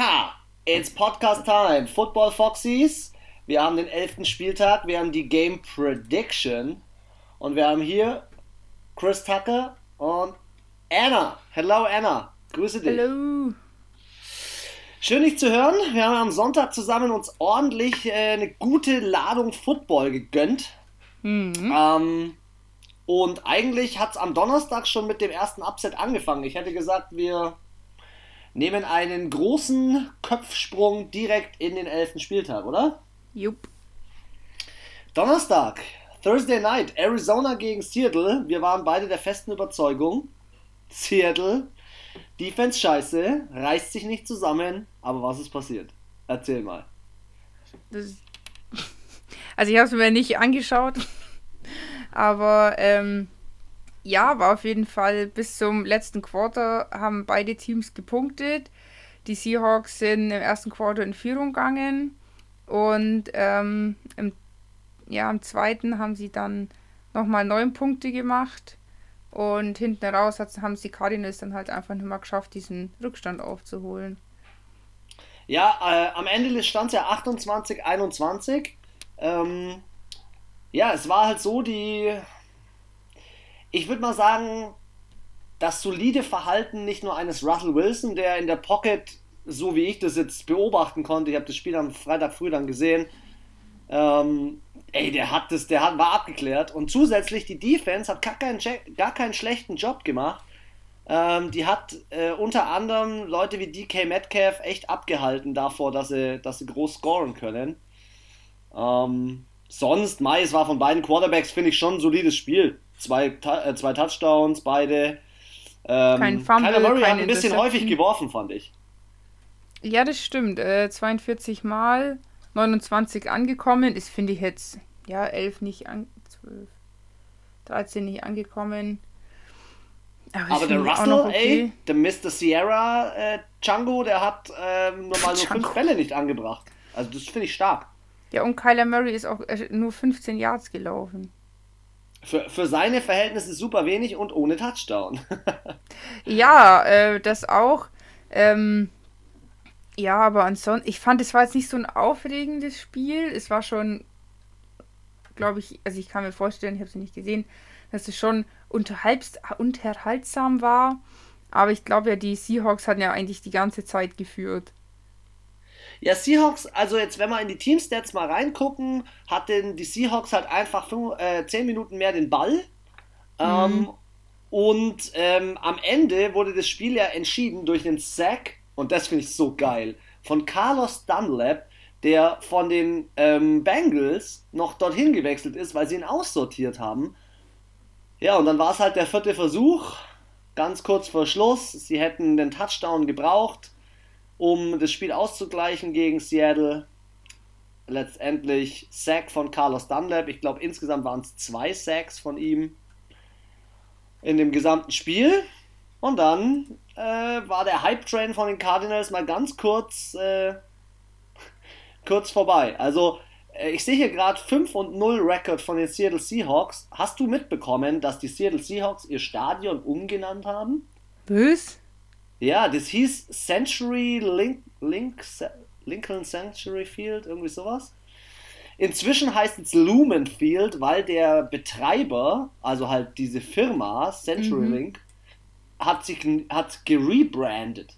Yeah! It's Podcast Time. Football Foxies. Wir haben den 11. Spieltag, wir haben die Game Prediction und wir haben hier Chris Tucker und Anna. Hello Anna. Grüße dich. Hallo. Schön dich zu hören. Wir haben am Sonntag zusammen uns ordentlich äh, eine gute Ladung Football gegönnt. Mhm. Ähm, und eigentlich hat es am Donnerstag schon mit dem ersten Upset angefangen. Ich hätte gesagt, wir nehmen einen großen Köpfsprung direkt in den 11. Spieltag, oder? Jupp. Donnerstag, Thursday Night, Arizona gegen Seattle. Wir waren beide der festen Überzeugung. Seattle, Defense scheiße, reißt sich nicht zusammen. Aber was ist passiert? Erzähl mal. Das, also ich habe es mir nicht angeschaut, aber ähm, ja, war auf jeden Fall bis zum letzten Quarter haben beide Teams gepunktet. Die Seahawks sind im ersten Quarter in Führung gegangen und ähm, im, ja, im zweiten haben sie dann nochmal neun Punkte gemacht und hinten raus hat, haben die Cardinals dann halt einfach nicht mehr geschafft, diesen Rückstand aufzuholen. Ja, äh, am Ende stand es ja 28, 21. Ähm, ja, es war halt so, die. Ich würde mal sagen, das solide Verhalten nicht nur eines Russell Wilson, der in der Pocket, so wie ich das jetzt beobachten konnte, ich habe das Spiel am Freitag früh dann gesehen, ähm, ey, der hat das, der hat, war abgeklärt. Und zusätzlich die Defense hat gar keinen, gar keinen schlechten Job gemacht. Ähm, die hat äh, unter anderem Leute wie DK Metcalf echt abgehalten davor, dass sie, dass sie groß scoren können. Ähm, sonst, Mai, es war von beiden Quarterbacks, finde ich, schon ein solides Spiel. Zwei, äh, zwei Touchdowns, beide. Ähm, Kein Fumble, Kyler Murray hat ein bisschen häufig geworfen, fand ich. Ja, das stimmt. Äh, 42 Mal, 29 angekommen. Ist, finde ich jetzt, ja, 11 nicht an, 12, 13 nicht angekommen. das Aber der Russell, okay. ey, der Mr. Sierra äh, Django, der hat ähm, nur mal nur fünf Bälle nicht angebracht. Also das finde ich stark. Ja, und Kyler Murray ist auch äh, nur 15 Yards gelaufen. Für, für seine Verhältnisse super wenig und ohne Touchdown. Ja, äh, das auch. Ähm, ja, aber ansonsten, ich fand, es war jetzt nicht so ein aufregendes Spiel. Es war schon, glaube ich, also ich kann mir vorstellen, ich habe es nicht gesehen, dass es schon unterhaltsam war. Aber ich glaube ja, die Seahawks hatten ja eigentlich die ganze Zeit geführt. Ja, Seahawks, also jetzt, wenn wir in die Teamstats mal reingucken, hatten die Seahawks halt einfach fünf, äh, 10 Minuten mehr den Ball. Ähm, und ähm, am Ende wurde das Spiel ja entschieden durch einen Sack, und das finde ich so geil, von Carlos Dunlap, der von den ähm, Bengals noch dorthin gewechselt ist, weil sie ihn aussortiert haben. Ja, und dann war es halt der vierte Versuch, ganz kurz vor Schluss. Sie hätten den Touchdown gebraucht um das Spiel auszugleichen gegen Seattle. Letztendlich Sack von Carlos Dunlap. Ich glaube, insgesamt waren es zwei Sacks von ihm in dem gesamten Spiel. Und dann äh, war der Hype-Train von den Cardinals mal ganz kurz, äh, kurz vorbei. Also, äh, ich sehe hier gerade 5 und 0 Record von den Seattle Seahawks. Hast du mitbekommen, dass die Seattle Seahawks ihr Stadion umgenannt haben? Was? Ja, das hieß Century Link, Link, Lincoln Century Field, irgendwie sowas. Inzwischen heißt es Lumen Field, weil der Betreiber, also halt diese Firma CenturyLink, hat sich hat gerebrandet.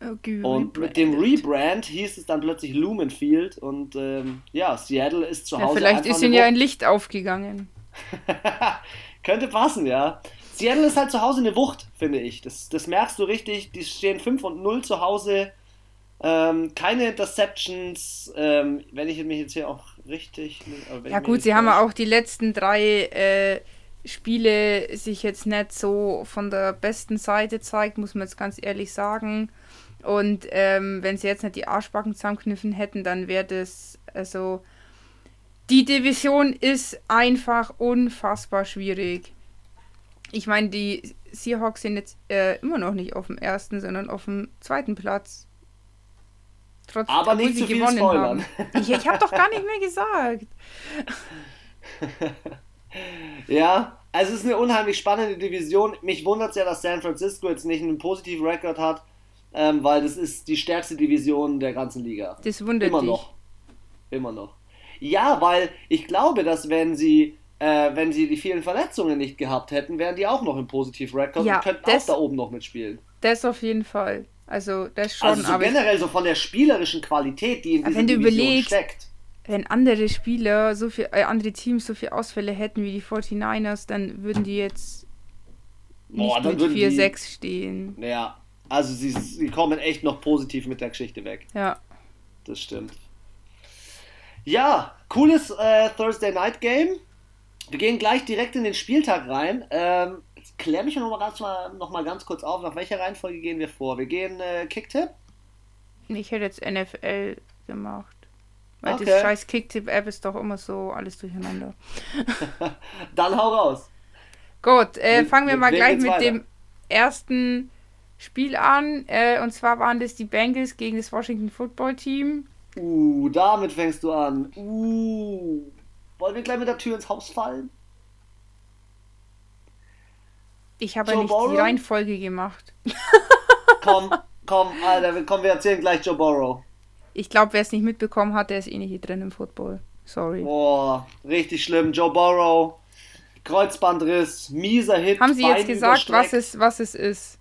Okay, Und mit dem Rebrand hieß es dann plötzlich Lumen Field und ähm, ja, Seattle ist zu Ja, Hause. vielleicht einfach ist ihnen ja ein Licht aufgegangen. Könnte passen, ja. Seattle ist halt zu Hause eine Wucht, finde ich. Das, das merkst du richtig. Die stehen 5 und 0 zu Hause. Ähm, keine Interceptions. Ähm, wenn ich mich jetzt hier auch richtig. Ja gut, sie haben auch die letzten drei äh, Spiele sich jetzt nicht so von der besten Seite zeigt, muss man jetzt ganz ehrlich sagen. Und ähm, wenn sie jetzt nicht die Arschbacken zusammenkniffen hätten, dann wäre das, also die Division ist einfach unfassbar schwierig. Ich meine, die Seahawks sind jetzt äh, immer noch nicht auf dem ersten, sondern auf dem zweiten Platz. Trotz, Aber nicht sie zu viel gewonnen spoilern. haben. Ich, ich habe doch gar nicht mehr gesagt. Ja, also es ist eine unheimlich spannende Division. Mich wundert es ja, dass San Francisco jetzt nicht einen positiven Rekord hat. ähm, weil das ist die stärkste Division der ganzen Liga. Das wundert Immer dich. noch. Immer noch. Ja, weil ich glaube, dass wenn sie, äh, wenn sie die vielen Verletzungen nicht gehabt hätten, wären die auch noch im Positiv-Record Ja, und könnten das- auch da oben noch mitspielen. Das auf jeden Fall. Also, das schon, Also so aber generell so von der spielerischen Qualität, die in dieser wenn du Division überlegst, steckt. wenn andere Spieler, so viel, äh, andere Teams so viele Ausfälle hätten wie die 49ers, dann würden die jetzt nicht Boah, mit würden die- 4-6 stehen. Ja, also sie, sie kommen echt noch positiv mit der Geschichte weg. Ja. Das stimmt. Ja, cooles äh, Thursday Night Game. Wir gehen gleich direkt in den Spieltag rein. Ähm, klär mich noch mal, ganz mal, noch mal ganz kurz auf, nach welcher Reihenfolge gehen wir vor? Wir gehen äh, Kicktipp. Ich hätte jetzt NFL gemacht. Weil Okay. das scheiß Kicktip-App ist doch immer so alles durcheinander. Dann hau raus. Gut, äh, fangen wir mal gleich mit weiter? dem ersten Spiel an. Äh, und zwar waren das die Bengals gegen das Washington Football Team. Uh, damit fängst du an. Uh. Wollen wir gleich mit der Tür ins Haus fallen? Ich habe Joe nicht Burrow? die Reihenfolge gemacht. Komm, komm, Alter, komm, wir erzählen gleich Joe Burrow. Ich glaube, wer es nicht mitbekommen hat, der ist eh nicht hier drin im Football. Sorry. Boah, richtig schlimm. Joe Burrow, Kreuzbandriss, mieser Hit. Haben Sie jetzt Bein gesagt, was es, was es ist?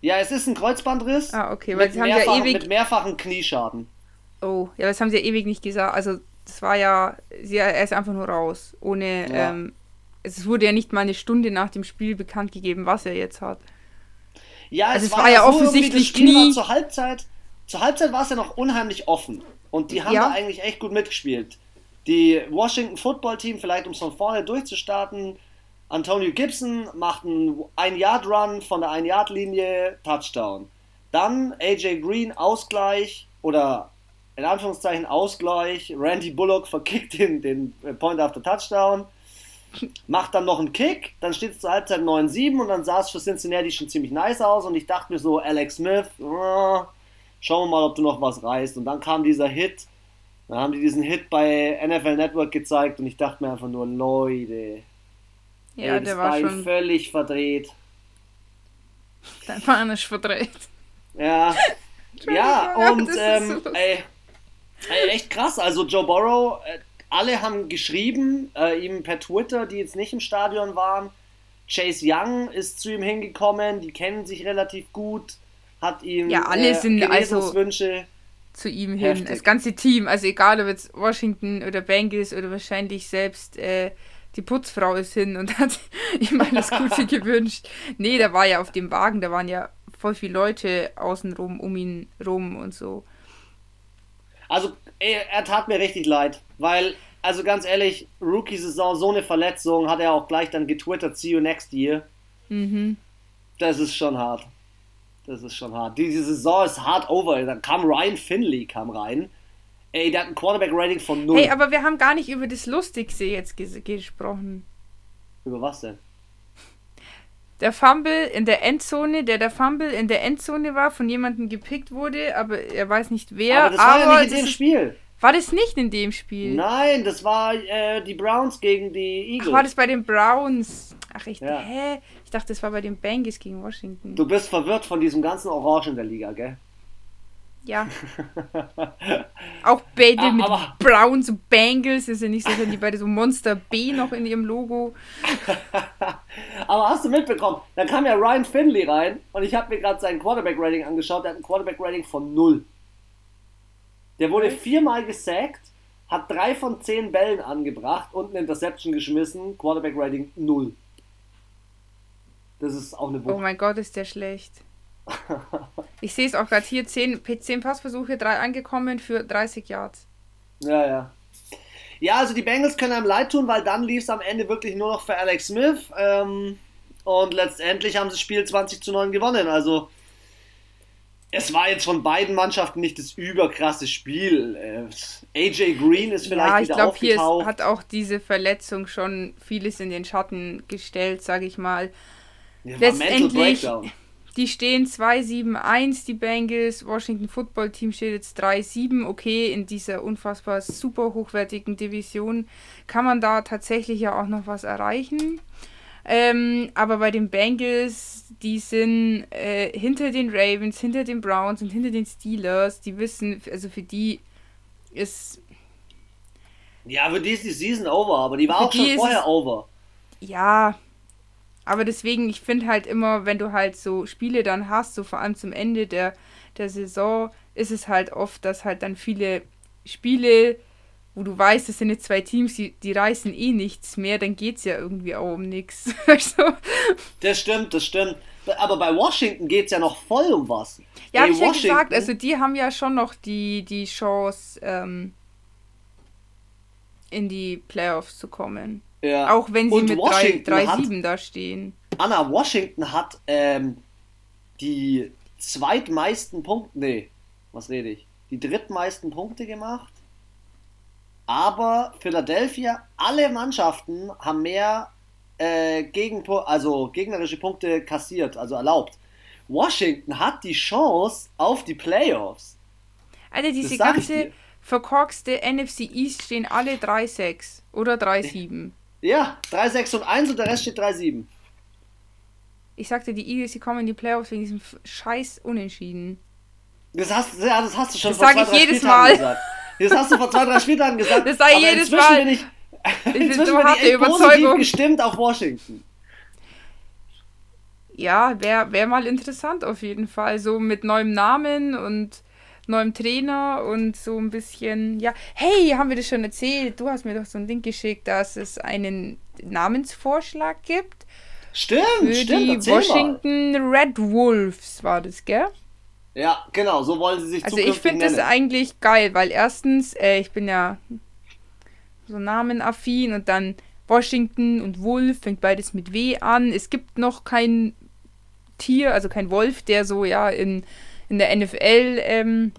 Ja, es ist ein Kreuzbandriss. Ah, okay, weil sie haben ja ewig. mit mehrfachen Knieschaden. Oh, ja, das haben sie ja ewig nicht gesagt. Also, das war ja. Sie, er ist einfach nur raus. Ohne. Ja. Ähm, es wurde ja nicht mal eine Stunde nach dem Spiel bekannt gegeben, was er jetzt hat. Ja, Also es es war ja so offensichtlich Knie. War zur Halbzeit, zur Halbzeit war es ja noch unheimlich offen. Und die haben Ja. da eigentlich echt gut mitgespielt. Die Washington Football Team, vielleicht um es von vorne durchzustarten, Antonio Gibson macht einen Ein-Yard-Run von der Ein-Yard-Linie, Touchdown. Dann AJ Green, Ausgleich oder in Anführungszeichen Ausgleich. Randy Bullock verkickt den, den Point after Touchdown. Macht dann noch einen Kick, dann steht es zur Halbzeit 9-7 und dann sah es für Cincinnati schon ziemlich nice aus und ich dachte mir so, Alex Smith, äh, schauen wir mal, ob du noch was reißt. Und dann kam dieser Hit, dann haben die diesen Hit bei NFL Network gezeigt und ich dachte mir einfach nur, Leute, Ja, ey, der war Bein schon. völlig verdreht. Dein Bein ist verdreht. Ja, ja und ähm, ey, echt krass. Also Joe Burrow, äh, alle haben geschrieben, äh, ihm per Twitter, die jetzt nicht im Stadion waren. Chase Young ist zu ihm hingekommen, die kennen sich relativ gut, hat ihm Ja, alle sind also-. Zu ihm hin. Heftig. Das ganze Team. Also, egal ob jetzt Washington oder Bengals oder wahrscheinlich selbst. Äh, die Putzfrau ist hin und hat ihm alles Gute gewünscht. Nee, da war ja auf dem Wagen, da waren ja voll viele Leute außenrum um ihn rum und so. Also, ey, er tat mir richtig leid, weil, also ganz ehrlich, Rookie-Saison, so eine Verletzung, hat er auch gleich dann getwittert, see you next year. Mhm. Das ist schon hart. Das ist schon hart. Diese Saison ist hart over. Dann kam Ryan Finley kam rein. Ey, der hat ein Quarterback-Rating von 0. Hey, aber wir haben gar nicht über das Lustigste jetzt ges gesprochen. Über was denn? Der Fumble in der Endzone, der der Fumble in der Endzone war, von jemandem gepickt wurde, aber er weiß nicht wer. aber das war ja nicht in das dem Spiel. War das nicht in dem Spiel? Nein, das war äh, die Browns gegen die Ach, Eagles. war das bei den Browns? Ach, ich, Ja. hä? Ich dachte, das war bei den Bengals gegen Washington. du bist verwirrt von diesem ganzen Orange in der Liga, gell? Ja. Auch beide Ah, mit aber- Browns und Bengals. Ist ja nicht so, wenn die beide so Monster B noch in ihrem Logo. Aber hast du mitbekommen, dann kam ja Ryan Finley rein und ich habe mir gerade sein Quarterback-Rating angeschaut. Der hat ein Quarterback-Rating von 0. Der wurde viermal gesackt, hat drei von zehn Bällen angebracht und eine Interception geschmissen. Quarterback-Rating 0. Das ist auch eine Oh Wucht. mein Gott, ist der schlecht. Ich sehe es auch gerade hier. 10, 10 Passversuche, 3 angekommen für 30 Yards. Ja, ja. Ja, also die Bengals können einem leid tun, weil dann lief es am Ende wirklich nur noch für Alex Smith. Ähm, und letztendlich haben sie das Spiel 20 zu 9 gewonnen. Also es war jetzt von beiden Mannschaften nicht das überkrasse Spiel. Äh, AJ Green ist vielleicht Ja, ich wieder glaube, hier ist, hat auch diese Verletzung schon vieles in den Schatten gestellt, sage ich mal. Ja, letztendlich- Breakdown. Die stehen 2-7-1, die Bengals. Washington Football Team steht jetzt 3-7. Okay, in dieser unfassbar super hochwertigen Division kann man da tatsächlich ja auch noch was erreichen. Ähm, aber bei den Bengals, die sind äh, hinter den Ravens, hinter den Browns und hinter den Steelers. Die wissen, also für die ist. Ja, für die ist die Season over, aber die war auch schon vorher over. Ja, aber deswegen, ich finde halt immer, wenn du halt so Spiele dann hast, so vor allem zum Ende der, der Saison, ist es halt oft, dass halt dann viele Spiele wo du weißt, es sind jetzt zwei Teams, die, die reißen eh nichts mehr, dann geht es ja irgendwie auch um nichts. das stimmt, das stimmt. Aber bei Washington geht es ja noch voll um was. Ja, habe ich ja gesagt, also die haben ja schon noch die, die Chance, ähm, in die Playoffs zu kommen. Ja. Auch wenn sie Und mit 3-7 da stehen. Anna, Washington hat ähm, die zweitmeisten Punkte, nee, was rede ich? Die drittmeisten Punkte gemacht aber Philadelphia, alle Mannschaften haben mehr äh, Gegenpo also gegnerische Punkte kassiert, also erlaubt. Washington hat die Chance auf die Playoffs. Alter, diese ganze verkorkste NFC East stehen alle 3-6 oder 3-7. Ja, 3-6 und 1 und der Rest steht 3-7. Ich sagte, die Eagles, die kommen in die Playoffs wegen diesem scheiß Unentschieden. Das hast, ja, das hast du schon das vor zwei, ich jedes Mal. Gesagt. Das hast du vor zwei, drei Spieltagen gesagt. Das sage ich jedes Mal. Bin ich, ich inzwischen bin ich echt Überzeugung. gestimmt auf Washington. Ja, wäre wär mal interessant auf jeden Fall. So mit neuem Namen und neuem Trainer und so ein bisschen, ja. Hey, haben wir das schon erzählt? Du hast mir doch so ein Ding geschickt, dass es einen Namensvorschlag gibt. Stimmt, für stimmt. Die Washington mal. Red Wolves war das, gell? Ja, genau, so wollen sie sich Also ich finde das eigentlich geil, weil erstens, äh, ich bin ja so namenaffin und dann Washington und Wolf fängt beides mit W an. Es gibt noch kein Tier, also kein Wolf, der so ja in, in der NFL, ähm,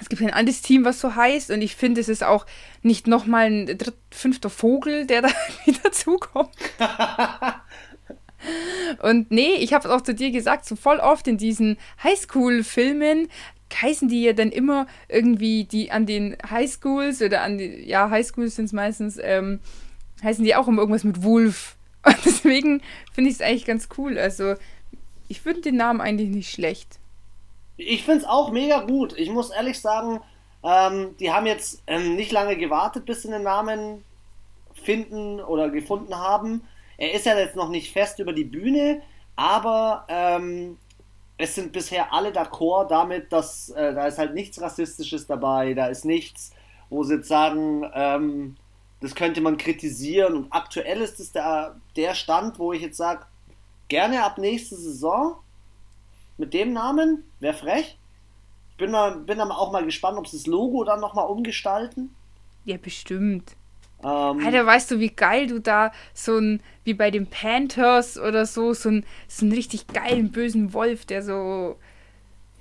es gibt kein anderes Team, was so heißt und ich finde, es ist auch nicht nochmal ein dritt, fünfter Vogel, der da wieder dazukommt. Und nee, ich habe es auch zu dir gesagt, so voll oft in diesen Highschool-Filmen heißen die ja dann immer irgendwie die an den Highschools oder an die, ja, Highschools sind es meistens, ähm, heißen die auch immer irgendwas mit Wolf. Und deswegen finde ich es eigentlich ganz cool. Also, ich finde den Namen eigentlich nicht schlecht. Ich finde es auch mega gut. Ich muss ehrlich sagen, ähm, die haben jetzt ähm, nicht lange gewartet, bis sie den Namen finden oder gefunden haben. Er ist ja jetzt noch nicht fest über die Bühne, aber ähm, es sind bisher alle d'accord damit, dass äh, da ist halt nichts Rassistisches dabei, da ist nichts, wo sie jetzt sagen, ähm, das könnte man kritisieren. Und aktuell ist es der, der Stand, wo ich jetzt sage, gerne ab nächste Saison mit dem Namen, wäre frech. Ich bin, mal, bin dann auch mal gespannt, ob sie das Logo dann nochmal umgestalten. Ja, bestimmt. Ähm, Alter, weißt du, wie geil du da so ein, wie bei den Panthers oder so, so ein, so einen richtig geilen, bösen Wolf, der so.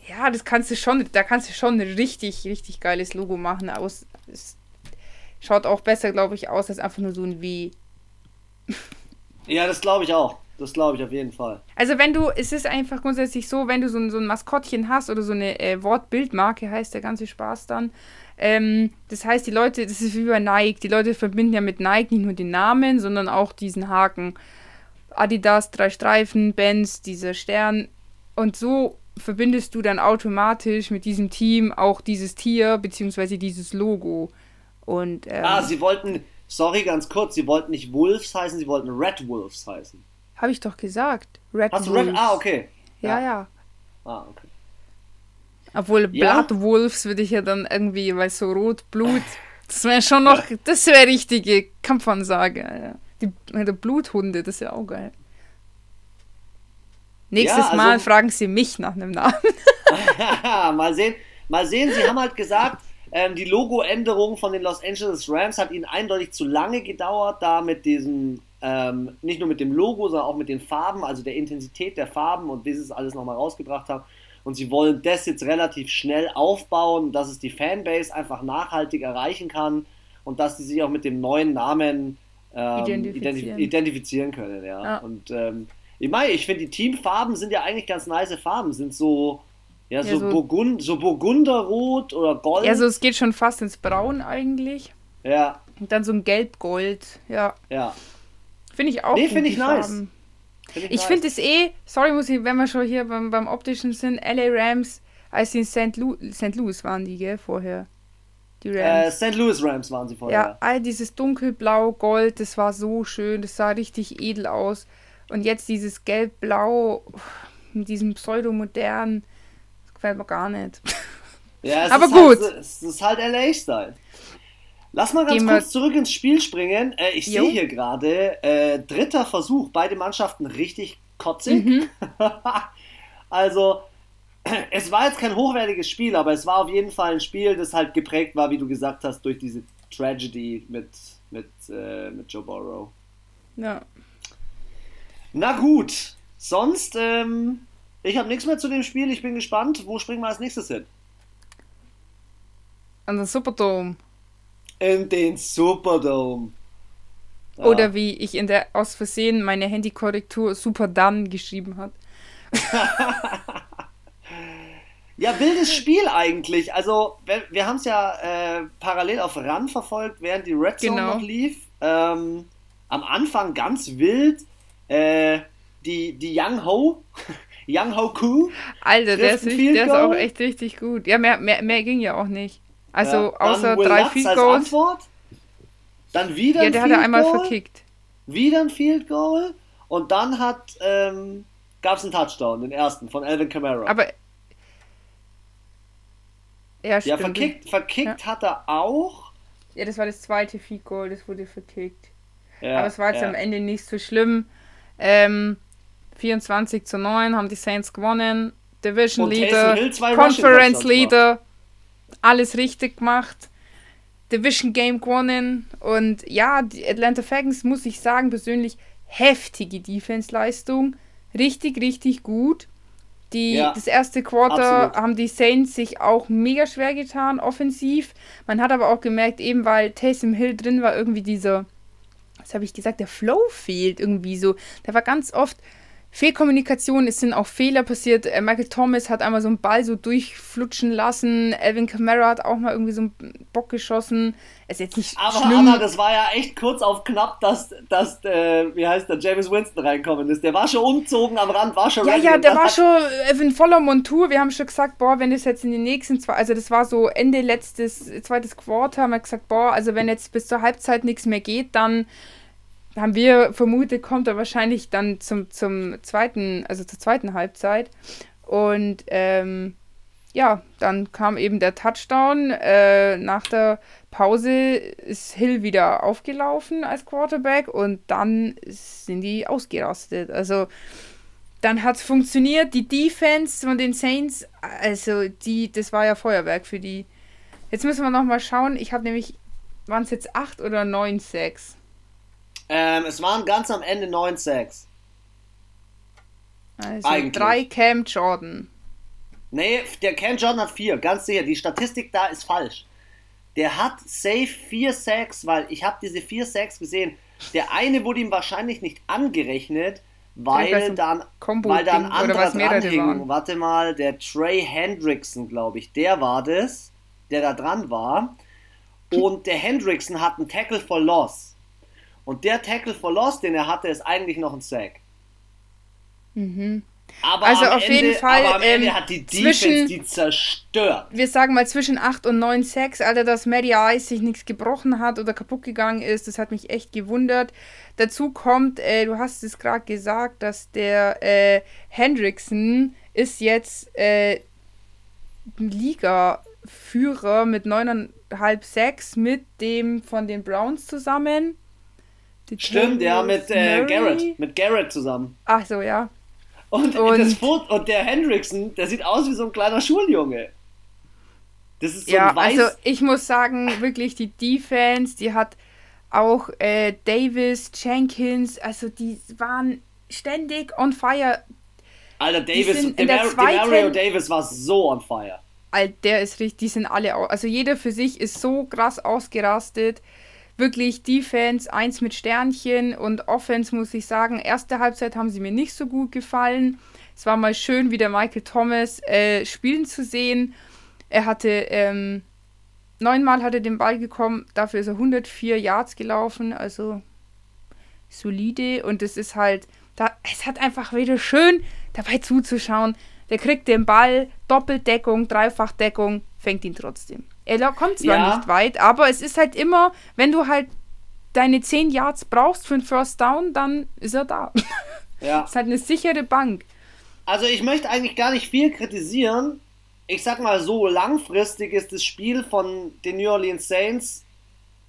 Ja, das kannst du schon, da kannst du schon ein richtig, richtig geiles Logo machen. Aus, es schaut auch besser, glaube ich, aus als einfach nur so ein W. Ja, das glaube ich auch. Das glaube ich auf jeden Fall. Also wenn du, es ist einfach grundsätzlich so, wenn du so ein, so ein Maskottchen hast oder so eine äh, Wortbildmarke, heißt der ganze Spaß dann, ähm, das heißt, die Leute, das ist wie bei Nike, die Leute verbinden ja mit Nike nicht nur den Namen, sondern auch diesen Haken. Adidas, drei Streifen, Benz, dieser Stern. Und so verbindest du dann automatisch mit diesem Team auch dieses Tier bzw. dieses Logo. Und, ähm, ah, sie wollten, sorry, ganz kurz, sie wollten nicht Wolves heißen, sie wollten Red Wolves heißen. Habe ich doch gesagt. Red Hast Wolves. Du Red? Ah, okay. Ja, ja. ja. Ah, okay. Obwohl ja? Blood Wolves würde ich ja dann irgendwie, weil so rot Blut, das wäre schon noch, das wäre richtige Kampfansage. Die, die Bluthunde, das ist ja auch geil. Nächstes ja, also, Mal fragen sie mich nach einem Namen. mal sehen, mal sehen, sie haben halt gesagt, ähm, die Logoänderung von den Los Angeles Rams hat ihnen eindeutig zu lange gedauert, da mit diesem, ähm, nicht nur mit dem Logo, sondern auch mit den Farben, also der Intensität der Farben und wie sie es alles nochmal rausgebracht haben und sie wollen das jetzt relativ schnell aufbauen, dass es die Fanbase einfach nachhaltig erreichen kann und dass sie sich auch mit dem neuen Namen ähm, identifizieren. identifizieren. können. Ja. ja. Und ähm, ich meine, ich finde, die Teamfarben sind ja eigentlich ganz nice Farben, sind so. Ja, so, ja, so, Burgund, so Burgunderrot oder Gold. Ja, so es geht schon fast ins Braun eigentlich. Ja. Und dann so ein Gelb-Gold, ja. Ja. Finde ich auch. Nee, finde ich nice. Find ich, ich nice. finde es eh, sorry, muss ich, wenn wir schon hier beim, beim optischen sind, LA Rams, als sie in St. Lu St. Louis waren die, gell, vorher. Die Rams. Äh, St. Louis Rams waren sie vorher. Ja, all dieses dunkelblau, gold, das war so schön, das sah richtig edel aus. Und jetzt dieses gelb-blau mit diesem pseudomodernen, das gefällt mir gar nicht. Ja, aber gut. Halt, es ist halt LA-Style. Lass mal ganz Gehen kurz zurück ins Spiel springen. Äh, ich sehe hier gerade, äh, dritter Versuch, beide Mannschaften richtig kotzig. Mhm. also, es war jetzt kein hochwertiges Spiel, aber es war auf jeden Fall ein Spiel, das halt geprägt war, wie du gesagt hast, durch diese Tragedy mit, mit, äh, mit Joe Burrow. Ja. Na gut, sonst, ähm, ich habe nichts mehr zu dem Spiel. Ich bin gespannt. Wo springen wir als nächstes hin? An den Superdome. In den Superdome. Ja. Oder wie ich in der aus Versehen meine Handykorrektur Super Dann geschrieben hat. ja, wildes Spiel eigentlich. Also, wir, wir haben es ja äh, parallel auf RAN verfolgt, während die Red Zone genau. noch lief. Ähm, am Anfang ganz wild. Äh, die, die Young Ho, Young Ho Koo. Alter, der, ist, der ist auch echt richtig gut. Ja, mehr, mehr, mehr ging ja auch nicht. Also ja, außer drei Lutz Field Goals. Antwort, dann wieder ja, der hat er einmal Goal, verkickt. Wieder ein Field Goal und dann hat ähm, gab es einen Touchdown, den ersten von Alvin Kamara. Aber ja, ja verkickt, verkickt ja. hat er auch. Ja, das war das zweite Field Goal, das wurde verkickt. Ja, Aber es war jetzt am Ende nicht so schlimm. Ähm, 24 zu 9 haben die Saints gewonnen. Division und Leader, Conference Leader, alles richtig gemacht. Division Game gewonnen. Und ja, die Atlanta Falcons, muss ich sagen, persönlich heftige Defense-Leistung. Richtig, richtig gut. Die, ja, das erste Quarter absolut. haben die Saints sich auch mega schwer getan, offensiv. Man hat aber auch gemerkt, eben weil Taysom Hill drin war, irgendwie dieser, was habe ich gesagt, der Flow fehlt irgendwie so. Der war ganz oft Fehlkommunikation, es sind auch Fehler passiert. Äh, Michael Thomas hat einmal so einen Ball so durchflutschen lassen. Elvin Kamara hat auch mal irgendwie so einen Bock geschossen. Ist jetzt nicht Aber schlimm. Anna, das war ja echt kurz auf knapp, dass, dass äh, wie heißt der, James Winston reinkommen ist. Der war schon umzogen am Rand, war schon Ja, ja, der war schon in voller Montur. Wir haben schon gesagt, boah, wenn es jetzt in den nächsten zwei, also das war so Ende letztes, zweites Quarter, haben wir gesagt, boah, also wenn jetzt bis zur Halbzeit nichts mehr geht, dann haben wir vermutet, kommt er wahrscheinlich dann zum, zum zweiten, also zur zweiten Halbzeit. Und ähm, ja, dann kam eben der Touchdown. Äh, nach der Pause ist Hill wieder aufgelaufen als Quarterback und dann sind die ausgerastet. Also dann hat es funktioniert. Die Defense von den Saints, also die, das war ja Feuerwerk für die. Jetzt müssen wir nochmal schauen. Ich habe nämlich, waren es jetzt 8 oder 9 6? Ähm, es waren ganz am Ende 9 Sacks. Also Eigentlich. drei Cam Jordan. Nee, der Cam Jordan hat vier, ganz sicher. Die Statistik da ist falsch. Der hat safe vier Sacks, weil ich habe diese vier Sacks gesehen. Der eine wurde ihm wahrscheinlich nicht angerechnet, weil dann, weil dann anderer dranhing. Warte mal, der Trey Hendrickson, glaube ich, der war das, der da dran war. Und der Hendrickson hat einen Tackle for Loss. Und der Tackle for Loss, den er hatte, ist eigentlich noch ein Sack. Mhm. Aber also am auf Ende, jeden Fall. Aber am Ende ähm, hat die Defense zwischen, die zerstört. Wir sagen mal zwischen 8 und 9 Sacks, Alter, dass Maddie Ice sich nichts gebrochen hat oder kaputt gegangen ist. Das hat mich echt gewundert. Dazu kommt, äh, du hast es gerade gesagt, dass der äh, Hendrickson ist jetzt äh, Liga-Führer mit 9,5 Sacks mit dem von den Browns zusammen. Stimmt, ja, mit äh, Garrett. Mit Garrett zusammen. Ach so, ja. Und, und, das Foto, und der Hendrickson, der sieht aus wie so ein kleiner Schuljunge. Das ist so ja, ein weiß... also ich muss sagen, wirklich die Defense, die hat auch äh, Davis, Jenkins, also die waren ständig on fire. Alter, Davis, Demar Demario Davis war so on fire. Alter, der ist richtig, die sind alle, also jeder für sich ist so krass ausgerastet wirklich Defense eins mit Sternchen und Offense muss ich sagen, erste Halbzeit haben sie mir nicht so gut gefallen. Es war mal schön, wieder Michael Thomas äh, spielen zu sehen. Er hatte ähm, neunmal hat er den Ball gekommen, dafür ist er 104 Yards gelaufen, also solide und das ist halt da, es hat einfach wieder schön dabei zuzuschauen. Der kriegt den Ball, Doppeldeckung, Dreifachdeckung, fängt ihn trotzdem. Er kommt zwar ja. nicht weit, aber es ist halt immer, wenn du halt deine 10 Yards brauchst für einen First Down, dann ist er da. Ja. ist halt eine sichere Bank. Also ich möchte eigentlich gar nicht viel kritisieren. Ich sag mal so, langfristig ist das Spiel von den New Orleans Saints,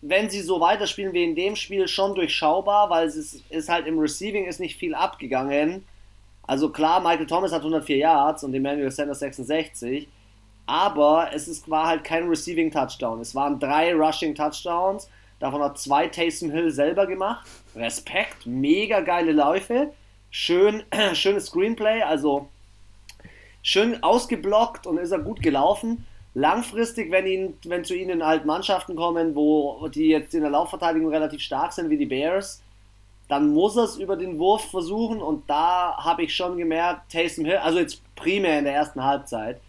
wenn sie so weiterspielen wie in dem Spiel, schon durchschaubar, weil es ist, ist halt im Receiving ist nicht viel abgegangen. Also klar, Michael Thomas hat 104 Yards und Emmanuel Sanders 66, aber es ist, war halt kein Receiving Touchdown. Es waren drei Rushing Touchdowns, davon hat zwei Taysom Hill selber gemacht. Respekt, mega geile Läufe, schön, schönes Screenplay, also schön ausgeblockt und ist er gut gelaufen. Langfristig, wenn, ihn, wenn zu ihnen halt Mannschaften kommen, wo die jetzt in der Laufverteidigung relativ stark sind, wie die Bears, dann muss er es über den Wurf versuchen und da habe ich schon gemerkt, Taysom Hill, also jetzt primär in der ersten Halbzeit,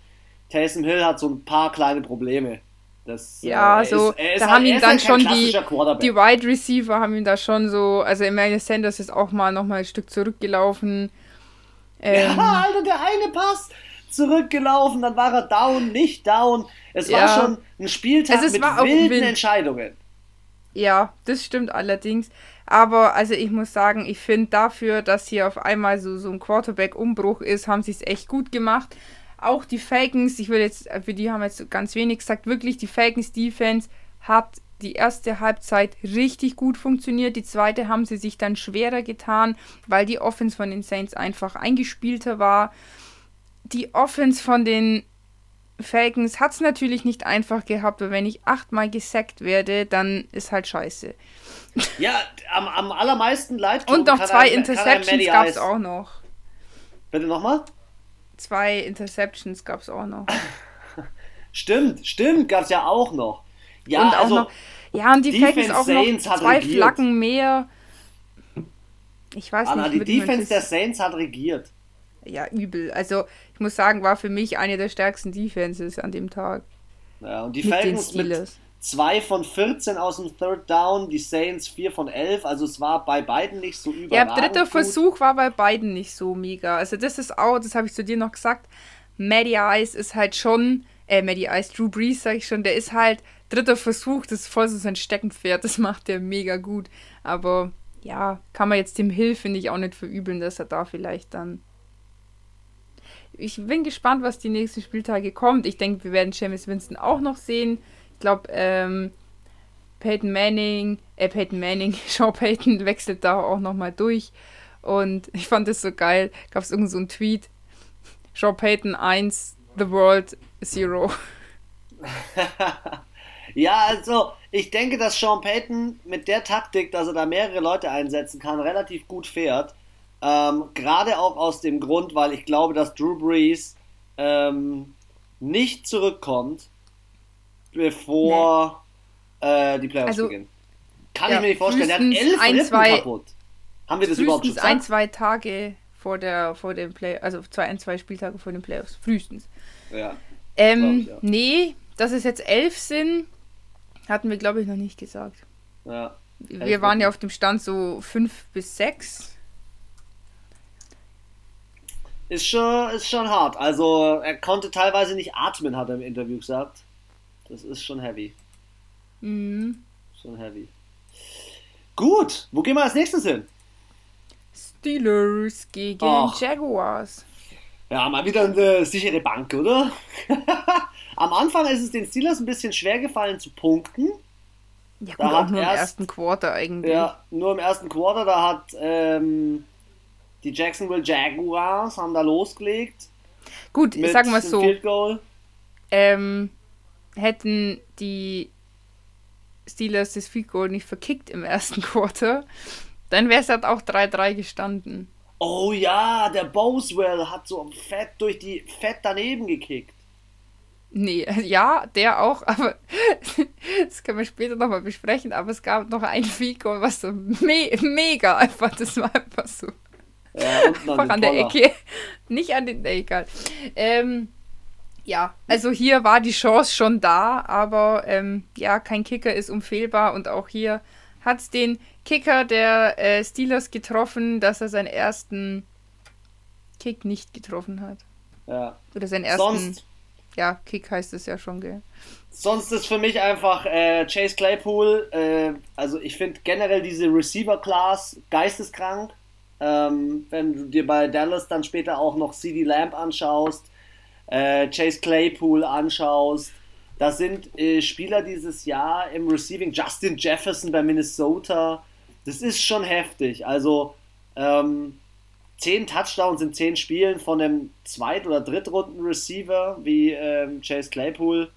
Taysom Hill hat so ein paar kleine Probleme. Das, ja, äh, so, ist, da halt, haben ihn dann schon die, die Wide Receiver haben ihn da schon so, also Emmanuel Sanders ist auch mal nochmal ein Stück zurückgelaufen. Ähm, ja, Alter, der eine Pass zurückgelaufen, dann war er down, nicht down. Es war schon ein Spieltag also mit wilden Entscheidungen. Ja, das stimmt allerdings. Aber also ich muss sagen, ich finde dafür, dass hier auf einmal so, so ein Quarterback-Umbruch ist, haben sie es echt gut gemacht. Auch die Falcons, ich will jetzt, für die haben wir jetzt ganz wenig gesagt, wirklich die Falcons Defense hat die erste Halbzeit richtig gut funktioniert. Die zweite haben sie sich dann schwerer getan, weil die Offense von den Saints einfach eingespielter war. Die Offense von den Falcons hat es natürlich nicht einfach gehabt, weil wenn ich achtmal gesackt werde, dann ist halt scheiße. Ja, am, am allermeisten leid Und noch zwei Interceptions gab es auch noch. Bitte nochmal? Zwei Interceptions gab es auch noch. stimmt, stimmt, gab es ja auch noch. Ja, und also, noch. Ja, und die Falcons auch Saints noch zwei regiert. Flaggen mehr. Ich weiß Anna, nicht. Die Defense der Saints hat regiert. Ja, übel. Also, ich muss sagen, war für mich eine der stärksten Defenses an dem Tag. Ja, und die mit Falcons mit 2 von 14 aus dem Third Down, die Saints 4 von 11. Also es war bei beiden nicht so überragend. Ja, dritter gut. Versuch war bei beiden nicht so mega. Also das ist auch, das habe ich zu dir noch gesagt, Maddie Ice ist halt schon, äh, Maddie Ice, Drew Brees sag ich schon, der ist halt dritter Versuch, das ist voll so sein Steckenpferd, das macht der mega gut. Aber ja, kann man jetzt dem Hill, finde ich, auch nicht verübeln, dass er da vielleicht dann ich bin gespannt, was die nächsten Spieltage kommt. Ich denke, wir werden James Winston auch noch sehen. Glaube, ähm, Peyton Manning, äh, Peyton Manning, Sean Peyton wechselt da auch nochmal durch. Und ich fand es so geil. Gab es irgend so einen Tweet. Sean Payton 1, The World 0. ja, also ich denke, dass Sean Payton mit der Taktik, dass er da mehrere Leute einsetzen kann, relativ gut fährt. Ähm, Gerade auch aus dem Grund, weil ich glaube, dass Drew Brees ähm, nicht zurückkommt, bevor nee. äh, die Playoffs also, beginnen. Kann ja, ich mir nicht vorstellen. Der hat elf ein, zwei, kaputt. Haben wir das überhaupt schon gesagt? ein, zwei Tage vor der vor dem Play, also zwei, ein, zwei Spieltage vor den Playoffs. Frühestens. Ja. Ähm, ich, ja. Nee, dass es jetzt elf sind, hatten wir, glaube ich, noch nicht gesagt. Ja. Wir waren ja auf dem Stand so fünf bis sechs ist schon, ist schon hart. Also er konnte teilweise nicht atmen, hat er im Interview gesagt. Das ist schon heavy. Mhm. Schon heavy. Gut, wo gehen wir als nächstes hin? Steelers gegen Ach. Jaguars. Ja, mal wieder eine sichere Bank, oder? Am Anfang ist es den Steelers ein bisschen schwer gefallen zu punkten. Ja, gut, da auch nur erst, im ersten Quarter eigentlich. Ja, nur im ersten Quarter, da hat ähm, die Jacksonville Jaguars haben da losgelegt. Gut, ich sag mal so. Ähm, hätten die Steelers das Field Goal nicht verkickt im ersten Quarter, dann wäre es halt auch 3-3 gestanden. Oh ja, der Boswell hat so fett durch die Fett daneben gekickt. Nee, ja, der auch, aber das können wir später nochmal besprechen, aber es gab noch ein Goal, was so me mega einfach, das war einfach so. Ja, Einfach an, an der Ecke. Nicht an den, nee, egal. Ähm, ja, also hier war die Chance schon da, aber ähm, ja, kein Kicker ist unfehlbar und auch hier hat es den Kicker der äh, Steelers getroffen, dass er seinen ersten Kick nicht getroffen hat. Ja. Oder seinen ersten. Sonst, ja, Kick heißt es ja schon, gell? Sonst ist für mich einfach äh, Chase Claypool. Äh, also ich finde generell diese Receiver-Class geisteskrank. Ähm, wenn du dir bei Dallas dann später auch noch CD Lamb anschaust, äh, Chase Claypool anschaust, da sind äh, Spieler dieses Jahr im Receiving, Justin Jefferson bei Minnesota, das ist schon heftig. Also ähm, zehn Touchdowns in zehn Spielen von einem Zweit- oder Drittrunden-Receiver wie ähm, Chase Claypool.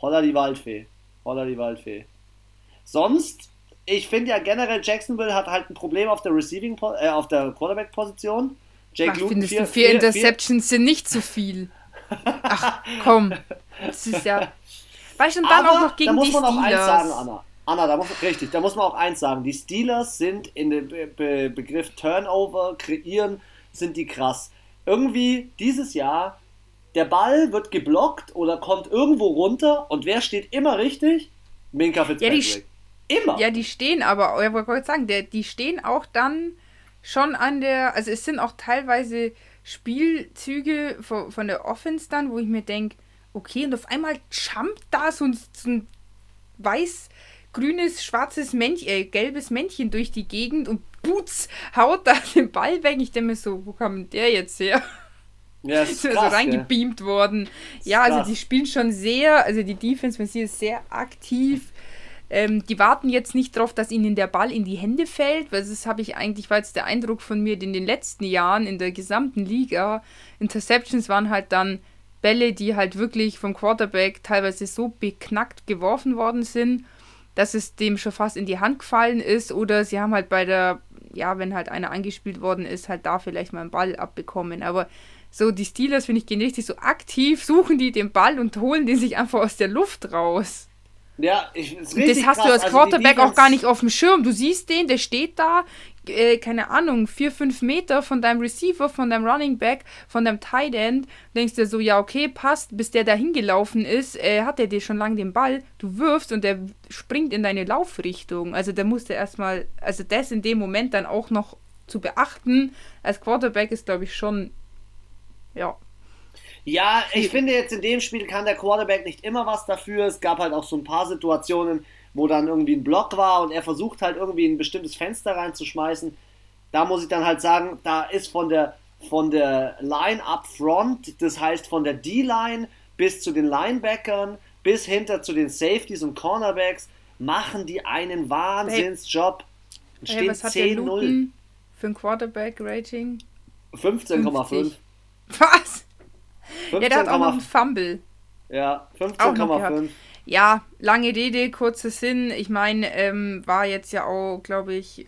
Holla die Waldfee. Holla die Waldfee. Sonst, ich finde ja generell, Jacksonville hat halt ein Problem auf der Receiving, äh, auf der Quarterback-Position. Jake Ach, Luton, findest vier, du vier, vier Interceptions vier? sind nicht zu viel. Ach, komm. Das ist ja. Weißt du, und dann Aber auch noch gegen da muss die man auch eins sagen, Anna. Anna, da muss, richtig, da muss man auch eins sagen. Die Steelers sind in dem Be Be Begriff Turnover, kreieren, sind die krass. Irgendwie dieses Jahr, der Ball wird geblockt oder kommt irgendwo runter und wer steht immer richtig? Minka Fitzpatrick. Ja, immer. Ja, die stehen aber, ich wollte sagen, der, die stehen auch dann schon an der, also es sind auch teilweise Spielzüge von, von der Offense dann, wo ich mir denke, okay, und auf einmal jumpt da so ein, so ein weiß grünes, schwarzes Männchen, äh, gelbes Männchen durch die Gegend und Boots haut da den Ball weg. Ich denke mir so, wo kam der jetzt her? Ja, ist krass, so reingebeamt gell? worden. Ja, also die spielen schon sehr, also die Defense, man sieht ist sehr aktiv. Ähm, die warten jetzt nicht darauf, dass ihnen der Ball in die Hände fällt, weil das habe ich eigentlich, war jetzt der Eindruck von mir in den letzten Jahren in der gesamten Liga. Interceptions waren halt dann Bälle, die halt wirklich vom Quarterback teilweise so beknackt geworfen worden sind, dass es dem schon fast in die Hand gefallen ist oder sie haben halt bei der, ja, wenn halt einer angespielt worden ist, halt da vielleicht mal einen Ball abbekommen. Aber so die Steelers, finde ich, gehen richtig so aktiv, suchen die den Ball und holen den sich einfach aus der Luft raus. Ja, ich, das hast krass. du als also Quarterback also auch gar nicht auf dem Schirm. Du siehst den, der steht da, äh, keine Ahnung, vier, fünf Meter von deinem Receiver, von deinem Running Back, von deinem Tight End. Denkst dir so, ja, okay, passt, bis der da hingelaufen ist, äh, hat er dir schon lange den Ball. Du wirfst und der springt in deine Laufrichtung. Also der musste erstmal, also das in dem Moment dann auch noch zu beachten. Als Quarterback ist, glaube ich, schon, ja, ja, ich finde jetzt in dem Spiel kann der Quarterback nicht immer was dafür. Es gab halt auch so ein paar Situationen, wo dann irgendwie ein Block war und er versucht halt irgendwie ein bestimmtes Fenster reinzuschmeißen. Da muss ich dann halt sagen, da ist von der von der Line up front, das heißt von der D-Line bis zu den Linebackern, bis hinter zu den Safeties und Cornerbacks, machen die einen Wahnsinnsjob. Steht hey, was hat 10-0. Für ein Quarterback-Rating? 15,5. Was? Ja, der hat auch noch einen Fumble. Ja, 15,5. Ja, lange Rede, kurzer Sinn. Ich meine, ähm, war jetzt ja auch, glaube ich,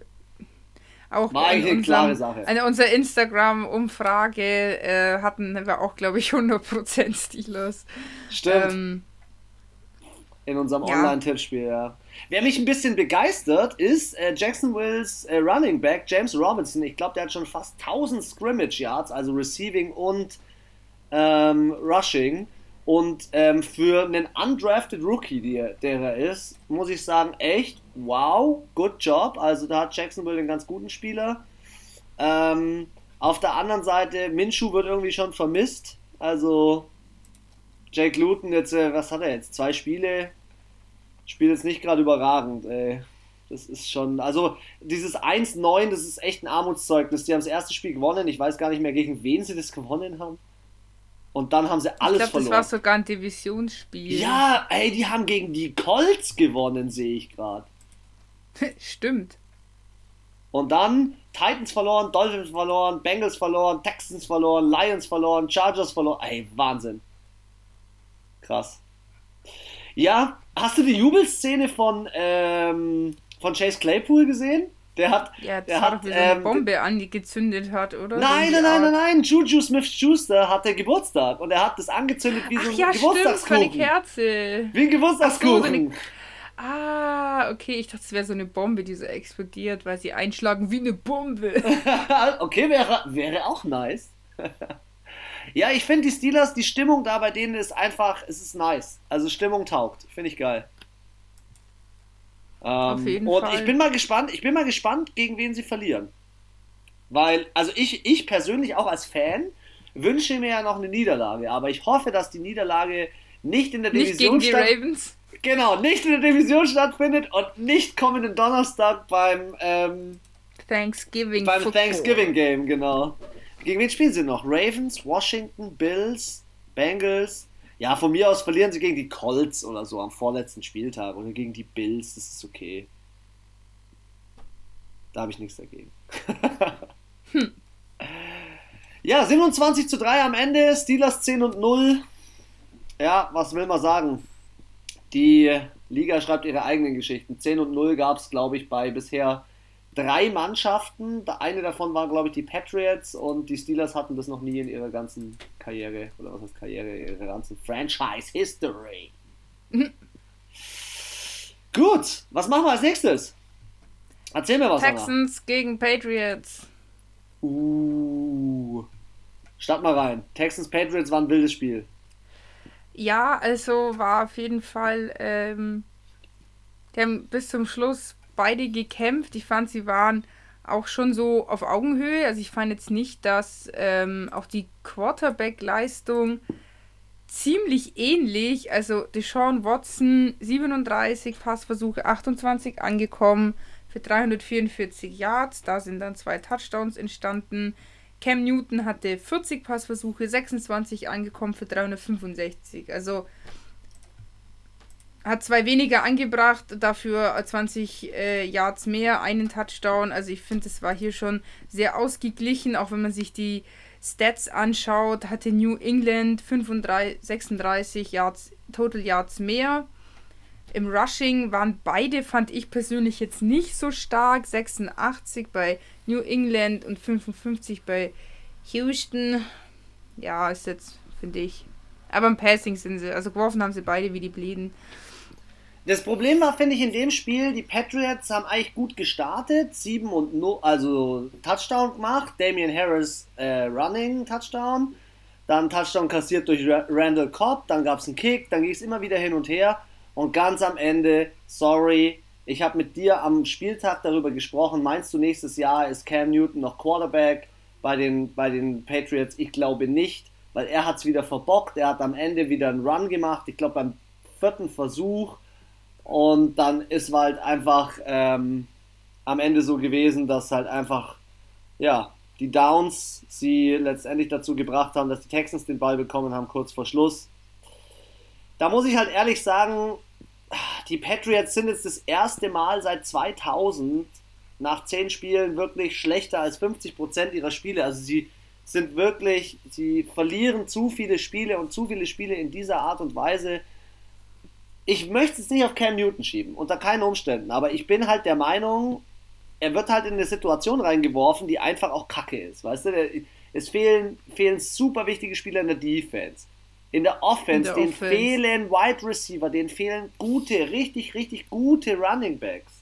auch war eigentlich eine klare Sache. Eine, unsere Instagram-Umfrage äh, hatten wir auch, glaube ich, 100% Steelers. Stimmt. Ähm, In unserem ja. Online-Tippspiel, ja. Wer mich ein bisschen begeistert, ist äh, Jacksonville's äh, Running Back James Robinson. Ich glaube, der hat schon fast 1000 Scrimmage Yards, also Receiving und ähm, Rushing. Und ähm, für einen undrafted Rookie, der, der er ist, muss ich sagen, echt, wow, good job. Also da hat Jacksonville einen ganz guten Spieler. Ähm, auf der anderen Seite, Minshu wird irgendwie schon vermisst. Also Jake Luton, jetzt, äh, was hat er jetzt? Zwei Spiele. Spielt jetzt nicht gerade überragend, ey. Das ist schon, also dieses 1-9, das ist echt ein Armutszeugnis. Die haben das erste Spiel gewonnen. Ich weiß gar nicht mehr, gegen wen sie das gewonnen haben. Und dann haben sie alles ich glaub, verloren. Das war sogar ein Divisionsspiel. Ja, ey, die haben gegen die Colts gewonnen, sehe ich gerade. Stimmt. Und dann Titans verloren, Dolphins verloren, Bengals verloren, Texans verloren, Lions verloren, Chargers verloren. Ey, Wahnsinn. Krass. Ja, hast du die Jubelszene von, ähm, von Chase Claypool gesehen? Der hat. Ja, der hat, wie so eine ähm, Bombe angezündet hat, oder? Nein, nein, nein, nein, nein. Juju Smith Schuster hatte Geburtstag und er hat das angezündet wie Ach, so ein ja, Geburtstagskuchen. Stimmt, eine Kerze. Wie ein Geburtstagskuchen. Ah, okay, ich dachte, es wäre so eine Bombe, die so explodiert, weil sie einschlagen wie eine Bombe. okay, wäre, wäre auch nice. ja, ich finde die Steelers, die Stimmung da bei denen ist einfach, es ist nice. Also Stimmung taugt. Finde ich geil. Ähm, Auf jeden und Fall. ich bin mal gespannt, ich bin mal gespannt, gegen wen sie verlieren. Weil, also ich, ich persönlich auch als Fan wünsche mir ja noch eine Niederlage, aber ich hoffe, dass die Niederlage nicht in der nicht Division gegen die Ravens. Genau, nicht in der Division stattfindet und nicht kommenden Donnerstag beim ähm, Thanksgiving beim Football. Thanksgiving Game, genau. Gegen wen spielen sie noch? Ravens, Washington, Bills, Bengals. Ja, von mir aus verlieren sie gegen die Colts oder so am vorletzten Spieltag oder gegen die Bills, das ist okay. Da habe ich nichts dagegen. hm. Ja, 27 zu 3 am Ende, Steelers 10 und 0. Ja, was will man sagen? Die Liga schreibt ihre eigenen Geschichten. 10 und 0 gab es, glaube ich, bei bisher drei Mannschaften. Eine davon war, glaube ich, die Patriots und die Steelers hatten das noch nie in ihrer ganzen Karriere, oder was heißt Karriere, ihrer ganzen Franchise-History. Mhm. Gut, was machen wir als nächstes? Erzähl mir was. Texans Anna. gegen Patriots. Uh. Start mal rein. Texans Patriots war ein wildes Spiel. Ja, also war auf jeden Fall. Ähm, die haben bis zum Schluss beide gekämpft. Ich fand, sie waren auch schon so auf Augenhöhe. Also ich fand jetzt nicht, dass ähm, auch die Quarterback-Leistung ziemlich ähnlich. Also Deshaun Watson 37 Passversuche, 28 angekommen für 344 Yards. Da sind dann zwei Touchdowns entstanden. Cam Newton hatte 40 Passversuche, 26 angekommen für 365. Also hat zwei weniger angebracht, dafür 20 äh, Yards mehr, einen Touchdown. Also ich finde, es war hier schon sehr ausgeglichen, auch wenn man sich die Stats anschaut, hatte New England 35, 36 Yards, Total Yards mehr. Im Rushing waren beide, fand ich persönlich jetzt nicht so stark. 86 bei New England und 55 bei Houston. Ja, ist jetzt, finde ich. Aber im Passing sind sie, also geworfen haben sie beide wie die Blieden. Das Problem war, finde ich, in dem Spiel, die Patriots haben eigentlich gut gestartet. 7 und no, also Touchdown gemacht. Damian Harris äh, Running Touchdown. Dann Touchdown kassiert durch Randall Cobb. Dann gab es einen Kick. Dann ging es immer wieder hin und her. Und ganz am Ende, sorry, ich habe mit dir am Spieltag darüber gesprochen. Meinst du, nächstes Jahr ist Cam Newton noch Quarterback bei den, bei den Patriots? Ich glaube nicht, weil er hat es wieder verbockt. Er hat am Ende wieder einen Run gemacht. Ich glaube, beim vierten Versuch. Und dann ist halt einfach ähm, am Ende so gewesen, dass halt einfach, ja, die Downs sie letztendlich dazu gebracht haben, dass die Texans den Ball bekommen haben, kurz vor Schluss da muss ich halt ehrlich sagen, die Patriots sind jetzt das erste Mal seit 2000 nach 10 Spielen wirklich schlechter als 50% ihrer Spiele. Also sie sind wirklich, sie verlieren zu viele Spiele und zu viele Spiele in dieser Art und Weise. Ich möchte es nicht auf Cam Newton schieben, unter keinen Umständen, aber ich bin halt der Meinung, er wird halt in eine Situation reingeworfen, die einfach auch kacke ist. Weißt du, es fehlen, fehlen super wichtige Spieler in der Defense. In der Offense, den fehlen Wide Receiver, denen fehlen gute, richtig, richtig gute Running Backs.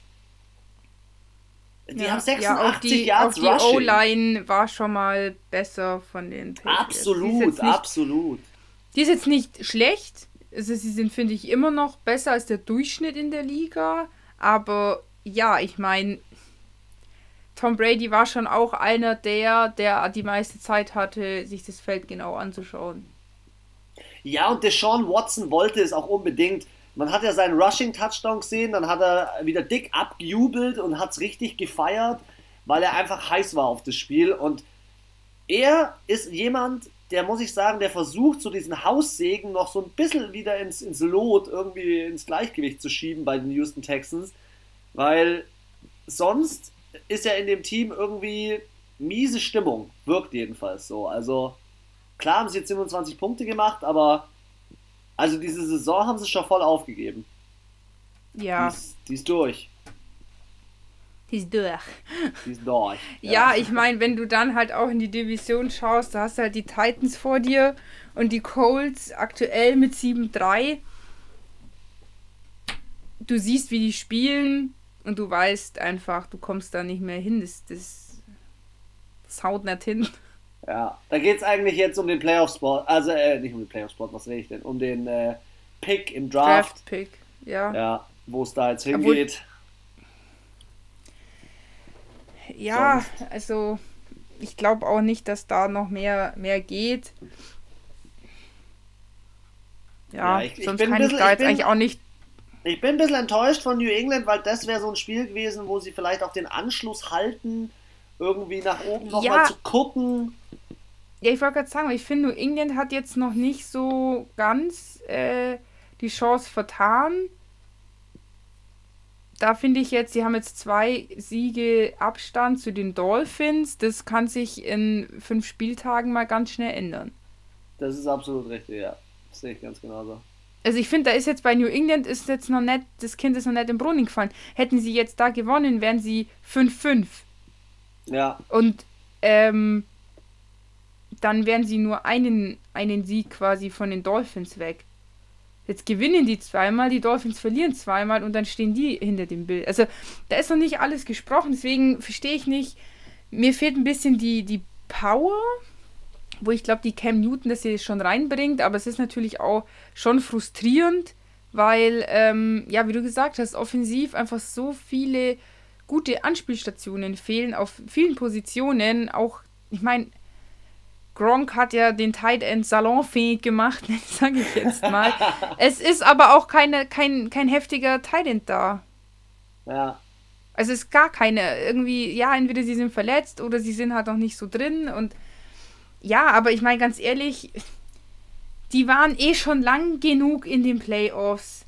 Die ja, haben 86 ja, auch die, Yards auch die O-Line war schon mal besser von den Patriots. Absolut, nicht, absolut. Die ist jetzt nicht schlecht. Also sie sind, finde ich, immer noch besser als der Durchschnitt in der Liga. Aber ja, ich meine, Tom Brady war schon auch einer der, der die meiste Zeit hatte, sich das Feld genau anzuschauen. Ja, und Deshaun Watson wollte es auch unbedingt. Man hat ja seinen Rushing-Touchdown gesehen, dann hat er wieder dick abgejubelt und hat es richtig gefeiert, weil er einfach heiß war auf das Spiel. Und er ist jemand, der muss ich sagen, der versucht, so diesen Haussegen noch so ein bisschen wieder ins, ins Lot, irgendwie ins Gleichgewicht zu schieben bei den Houston Texans, weil sonst ist ja in dem Team irgendwie miese Stimmung, wirkt jedenfalls so. Also Klar haben sie jetzt 27 Punkte gemacht, aber also diese Saison haben sie schon voll aufgegeben. Ja. Die ist, die ist durch. Die ist durch. Die ist durch. Ja, ja ich meine, wenn du dann halt auch in die Division schaust, da hast du halt die Titans vor dir und die Colts aktuell mit 7-3. Du siehst, wie die spielen und du weißt einfach, du kommst da nicht mehr hin. Das, das, das haut nicht hin. Ja, da geht es eigentlich jetzt um den Playoff-Spot, also äh, nicht um den Playoff-Spot, was rede ich denn? Um den äh, Pick im Draft. Draft-Pick, ja. Ja, wo es da jetzt hingeht. Ja, Sonst. also ich glaube auch nicht, dass da noch mehr, mehr geht. Ja, ja ich, sonst ich kann bisschen, ich da jetzt bin, eigentlich auch nicht. Ich bin ein bisschen enttäuscht von New England, weil das wäre so ein Spiel gewesen, wo sie vielleicht auch den Anschluss halten, irgendwie nach oben nochmal ja. zu gucken. Ja, ich wollte gerade sagen, ich finde, New England hat jetzt noch nicht so ganz äh, die Chance vertan. Da finde ich jetzt, sie haben jetzt zwei Siege Abstand zu den Dolphins. Das kann sich in fünf Spieltagen mal ganz schnell ändern. Das ist absolut richtig, ja. Das sehe ich ganz genauso. Also ich finde, da ist jetzt bei New England ist jetzt noch nicht, das Kind ist noch nicht im Brunnen gefallen. Hätten sie jetzt da gewonnen, wären sie 5-5. Ja. Und ähm, dann wären sie nur einen, einen Sieg quasi von den Dolphins weg. Jetzt gewinnen die zweimal, die Dolphins verlieren zweimal und dann stehen die hinter dem Bild. Also da ist noch nicht alles gesprochen, deswegen verstehe ich nicht. Mir fehlt ein bisschen die, die Power, wo ich glaube, die Cam Newton das hier schon reinbringt, aber es ist natürlich auch schon frustrierend, weil, ähm, ja, wie du gesagt hast, offensiv einfach so viele gute Anspielstationen fehlen auf vielen Positionen. Auch, ich meine, Gronk hat ja den Tight End salonfähig gemacht, sage ich jetzt mal. es ist aber auch keine, kein, kein heftiger Tight End da. Ja. Also es ist gar keine, irgendwie, ja, entweder sie sind verletzt oder sie sind halt noch nicht so drin und ja, aber ich meine ganz ehrlich, die waren eh schon lang genug in den Playoffs.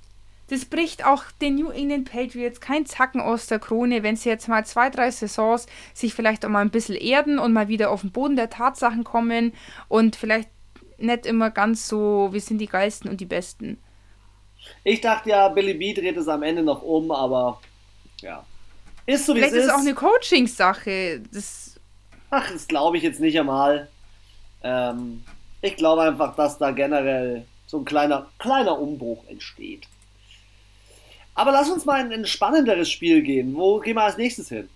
Das bricht auch den New England Patriots kein Zacken aus der Krone, wenn sie jetzt mal zwei, drei Saisons sich vielleicht auch mal ein bisschen erden und mal wieder auf den Boden der Tatsachen kommen und vielleicht nicht immer ganz so, wir sind die Geilsten und die Besten. Ich dachte ja, Billy B dreht es am Ende noch um, aber ja. Ist so wie Vielleicht es ist. es auch eine Coaching-Sache. Das Ach, das glaube ich jetzt nicht einmal. Ähm, ich glaube einfach, dass da generell so ein kleiner, kleiner Umbruch entsteht. Aber lass uns mal in ein spannenderes Spiel gehen. Wo gehen wir als nächstes hin?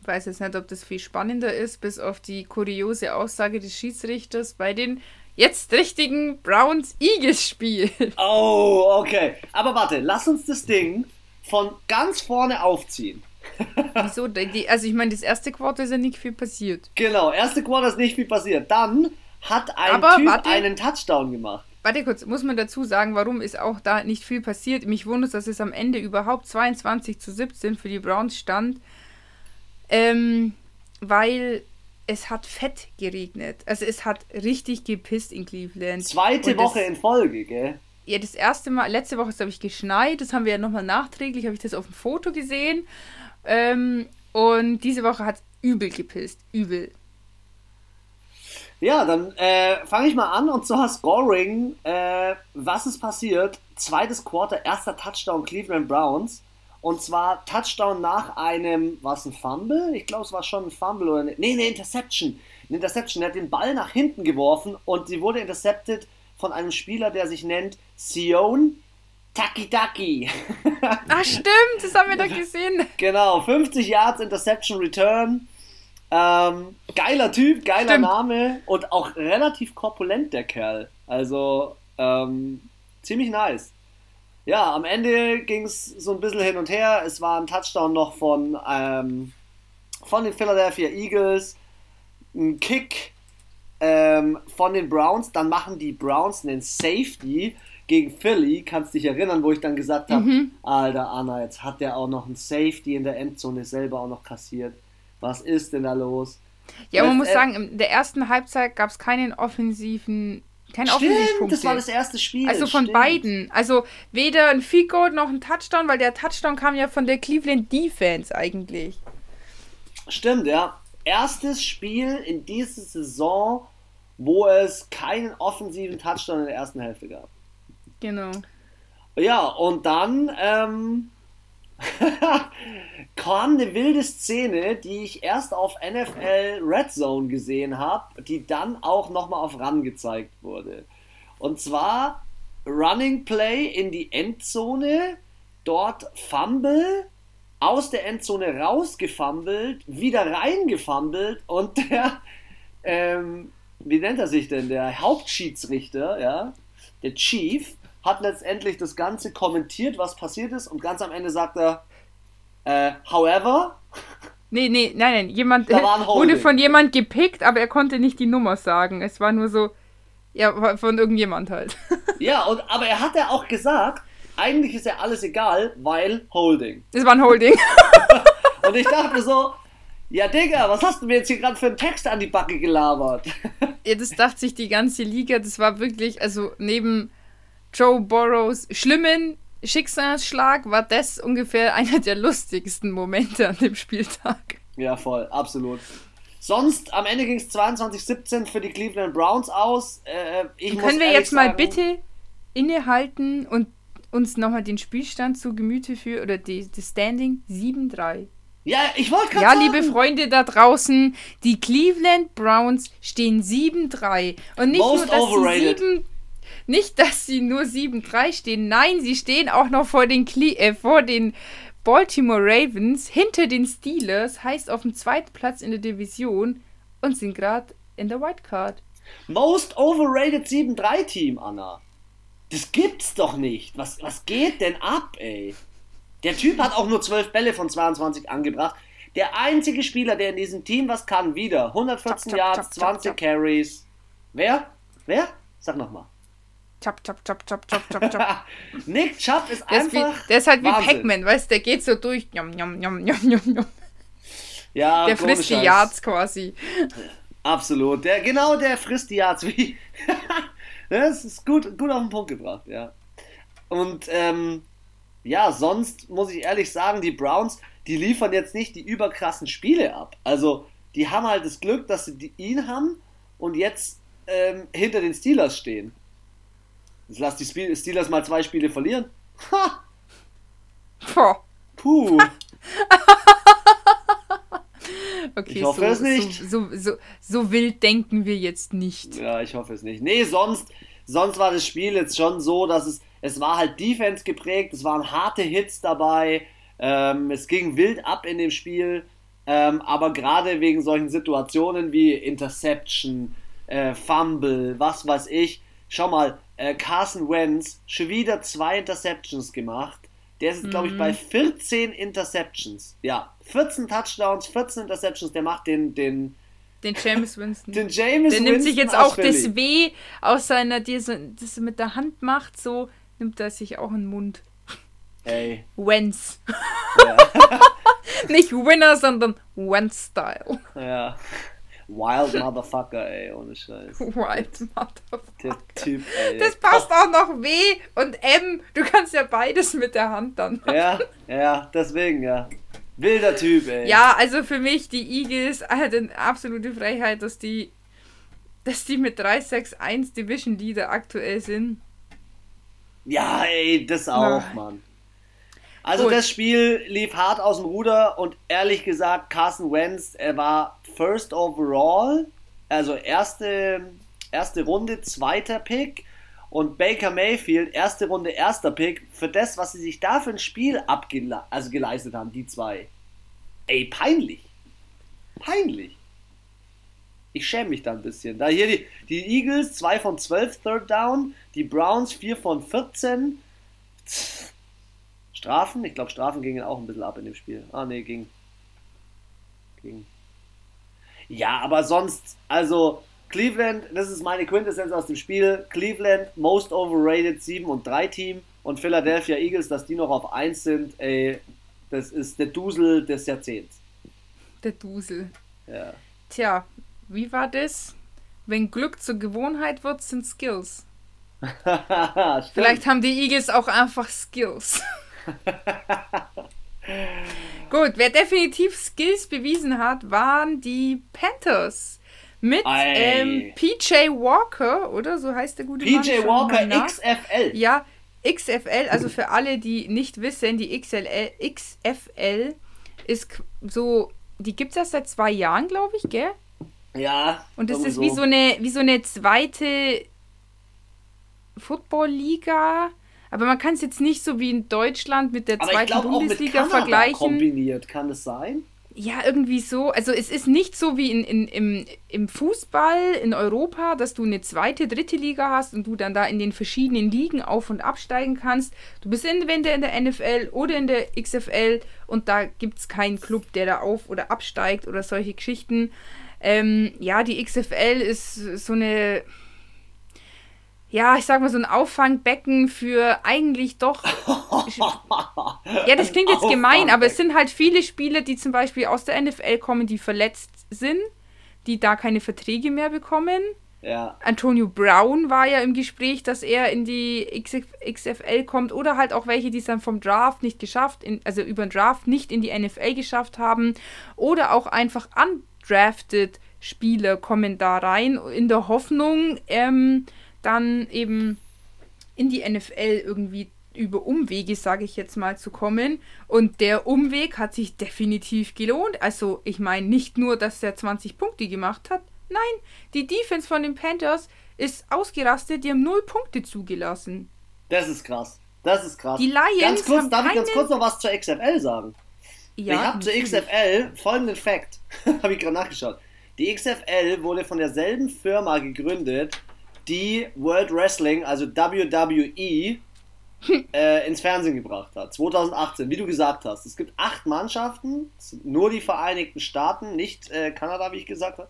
Ich weiß jetzt nicht, ob das viel spannender ist, bis auf die kuriose Aussage des Schiedsrichters bei den jetzt richtigen Browns-Eagles-Spiel. Oh, okay. Aber warte, lass uns das Ding von ganz vorne aufziehen. Wieso? Also ich meine, das erste Quarter ist ja nicht viel passiert. Genau, erste Quarter ist nicht viel passiert. Dann hat ein Aber, Typ warte, einen Touchdown gemacht. Warte kurz, muss man dazu sagen, warum ist auch da nicht viel passiert? Mich wundert, dass es am Ende überhaupt 22 zu 17 für die Browns stand. Ähm, weil es hat fett geregnet. Also es hat richtig gepisst in Cleveland. Zweite das, Woche in Folge, gell? Ja, das erste Mal, letzte Woche ist, glaube ich, geschneit. Das haben wir ja nochmal nachträglich, habe ich das auf dem Foto gesehen. Ähm, und diese Woche hat es übel gepisst. Übel. Ja, dann äh, fange ich mal an und zwar Scoring. Äh, was ist passiert? Zweites Quarter, erster Touchdown Cleveland Browns. Und zwar Touchdown nach einem, was ein Fumble? Ich glaube, es war schon ein Fumble oder ne, nee, eine Interception. Eine Interception. Er hat den Ball nach hinten geworfen und sie wurde intercepted von einem Spieler, der sich nennt Sion Taki Taki. Ah, stimmt, das haben wir da gesehen. Genau, 50 Yards Interception Return. Ähm, geiler Typ, geiler Stimmt. Name und auch relativ korpulent, der Kerl. Also ähm, ziemlich nice. Ja, am Ende ging es so ein bisschen hin und her. Es war ein Touchdown noch von, ähm, von den Philadelphia Eagles, ein Kick ähm, von den Browns. Dann machen die Browns einen Safety gegen Philly. Kannst dich erinnern, wo ich dann gesagt habe: mhm. Alter Anna, jetzt hat der auch noch einen Safety in der Endzone selber auch noch kassiert. Was ist denn da los? Ja, man muss sagen, in der ersten Halbzeit gab es keinen offensiven kein Stimmt, das war das erste Spiel. Also von Stimmt. beiden. Also weder ein Field Goal noch ein Touchdown, weil der Touchdown kam ja von der Cleveland Defense eigentlich. Stimmt, ja. Erstes Spiel in dieser Saison, wo es keinen offensiven Touchdown in der ersten Hälfte gab. Genau. Ja, und dann ähm, kam eine wilde Szene, die ich erst auf NFL Red Zone gesehen habe, die dann auch nochmal auf RAN gezeigt wurde. Und zwar Running Play in die Endzone, dort Fumble, aus der Endzone rausgefummelt, wieder reingefummelt und der, ähm, wie nennt er sich denn, der Hauptschiedsrichter, ja, der Chief, hat letztendlich das Ganze kommentiert, was passiert ist und ganz am Ende sagt er, Äh, however. Nee, nee, nein, nein. Jemand wurde von jemand gepickt, aber er konnte nicht die Nummer sagen. Es war nur so, ja, von irgendjemand halt. ja, und, aber er hat ja auch gesagt, eigentlich ist ja alles egal, weil Holding. Es war ein Holding. und ich dachte so, ja, Digga, was hast du mir jetzt hier gerade für einen Text an die Backe gelabert? ja, das dachte sich die ganze Liga. Das war wirklich, also neben Joe Burrows schlimmen Schicksalsschlag war das ungefähr einer der lustigsten Momente an dem Spieltag. Ja, voll, absolut. Sonst, am Ende ging es 22-17 für die Cleveland Browns aus. Äh, Können wir jetzt mal bitte innehalten und uns nochmal den Spielstand zu Gemüte führen oder die, das Standing 7-3. Ja, ich wollte gerade Ja, sagen. liebe Freunde da draußen, die Cleveland Browns stehen 7-3. Und nicht Most nur, dass overrated. sie 7 nicht, dass sie nur 7-3 stehen. Nein, sie stehen auch noch vor den, Cle äh, vor den Baltimore Ravens, hinter den Steelers, heißt auf dem zweiten Platz in der Division und sind gerade in der Wildcard. Most overrated 7-3 Team, Anna. Das gibt's doch nicht. Was, was geht denn ab, ey? Der Typ hat auch nur 12 Bälle von 22 angebracht. Der einzige Spieler, der in diesem Team was kann, wieder. 114 chop, Yards, chop, 20 chop, Carries. Wer? Wer? Sag nochmal. Chop, chop, chop, chop, chop, chop, chop. Nick Chop ist der einfach. Ist wie, der ist halt wie Pac-Man, weißt du, der geht so durch. Njom, njom, njom, njom, njom. Ja, der frisst die Yards quasi. Absolut. Der, genau, der frisst die Yards wie. das ist gut, gut auf den Punkt gebracht, ja. Und ähm, ja, sonst muss ich ehrlich sagen, die Browns, die liefern jetzt nicht die überkrassen Spiele ab. Also, die haben halt das Glück, dass sie ihn haben und jetzt ähm, hinter den Steelers stehen. Jetzt lass die Steelers mal zwei Spiele verlieren. Ha! Puh. okay, ich hoffe so, es nicht. So, so, so, so, wild denken wir jetzt nicht. Ja, ich hoffe es nicht. Nee, sonst, sonst war das Spiel jetzt schon so, dass es, es war halt Defense geprägt, es waren harte Hits dabei, ähm, es ging wild ab in dem Spiel, ähm, aber gerade wegen solchen Situationen wie Interception, äh, Fumble, was weiß ich, schau mal, äh, Carson Wentz schon wieder zwei Interceptions gemacht. Der ist, mhm. glaube ich, bei 14 Interceptions. Ja, 14 Touchdowns, 14 Interceptions. Der macht den, den, den James Winston. Den James der nimmt sich jetzt auch das W aus seiner, die so, das er mit der Hand macht, so nimmt er sich auch in den Mund. Ey. Wentz. Ja. Nicht Winner, sondern Wentz-Style. Ja. Wild Motherfucker, ey, ohne Scheiß. Wild Motherfucker. Der Typ, ey. Das passt auch noch W und M. Du kannst ja beides mit der Hand dann machen. Ja, ja, deswegen, ja. Wilder Typ, ey. Ja, also für mich, die Eagles, halt eine absolute Freiheit, dass die, dass die mit 3-6-1 Division Leader aktuell sind. Ja, ey, das auch, ja. Mann. Also Gut. das Spiel lief hart aus dem Ruder und ehrlich gesagt, Carson Wentz, er war First Overall, also erste, erste Runde, zweiter Pick und Baker Mayfield, erste Runde, erster Pick, für das, was sie sich da für ein Spiel also geleistet haben, die zwei. Ey, peinlich. Peinlich. Ich schäme mich da ein bisschen. Da hier die, die Eagles 2 von 12 Third Down, die Browns 4 von 14. Strafen? Ich glaube, Strafen gingen auch ein bisschen ab in dem Spiel. Ah, ne, ging. Ging. Ja, aber sonst, also Cleveland, das ist meine Quintessenz aus dem Spiel. Cleveland, most overrated 7 und 3 Team und Philadelphia Eagles, dass die noch auf 1 sind, ey, das ist der Dusel des Jahrzehnts. Der Dusel. Ja. Tja, wie war das? Wenn Glück zur Gewohnheit wird, sind Skills. Vielleicht haben die Eagles auch einfach Skills. Gut, wer definitiv Skills bewiesen hat, waren die Panthers. Mit ähm, PJ Walker, oder? So heißt der gute PJ Mann. PJ Walker XFL. Ja, XFL, also für alle, die nicht wissen, die XLL, XFL ist so, die gibt es erst seit zwei Jahren, glaube ich, gell? Ja. Und das ist so. wie so eine, wie so eine zweite Football-Liga aber man kann es jetzt nicht so wie in Deutschland mit der zweiten Bundesliga vergleichen. kombiniert, kann es sein? ja, irgendwie so. Also es ist nicht so wie in, in, im, im Fußball in Europa, dass du eine zweite, dritte Liga hast und du dann da in den verschiedenen Ligen auf- und absteigen kannst. Du bist entweder in der NFL oder in der XFL und da gibt es keinen Club, der da auf- oder absteigt oder solche Geschichten. Ähm, ja, die XFL ist so eine ja, ich sag mal, so ein Auffangbecken für eigentlich doch. ja, das klingt jetzt gemein, aber es sind halt viele Spieler, die zum Beispiel aus der NFL kommen, die verletzt sind, die da keine Verträge mehr bekommen. Ja. Antonio Brown war ja im Gespräch, dass er in die XFL kommt oder halt auch welche, die es dann vom Draft nicht geschafft, in, also über den Draft nicht in die NFL geschafft haben oder auch einfach undrafted Spieler kommen da rein in der Hoffnung, ähm, dann eben in die NFL irgendwie über Umwege, sage ich jetzt mal, zu kommen. Und der Umweg hat sich definitiv gelohnt. Also ich meine nicht nur, dass er 20 Punkte gemacht hat. Nein, die Defense von den Panthers ist ausgerastet. Die haben null Punkte zugelassen. Das ist krass. Das ist krass. Die Lions ganz kurz, haben darf ich ganz kurz noch was zur XFL sagen? Ja, ich habe zur. XFL folgenden Fact, habe ich gerade nachgeschaut. Die XFL wurde von derselben Firma gegründet, die World Wrestling, also WWE, äh, ins Fernsehen gebracht hat. 2018, wie du gesagt hast. Es gibt acht Mannschaften, es sind nur die Vereinigten Staaten, nicht äh, Kanada, wie ich gesagt habe.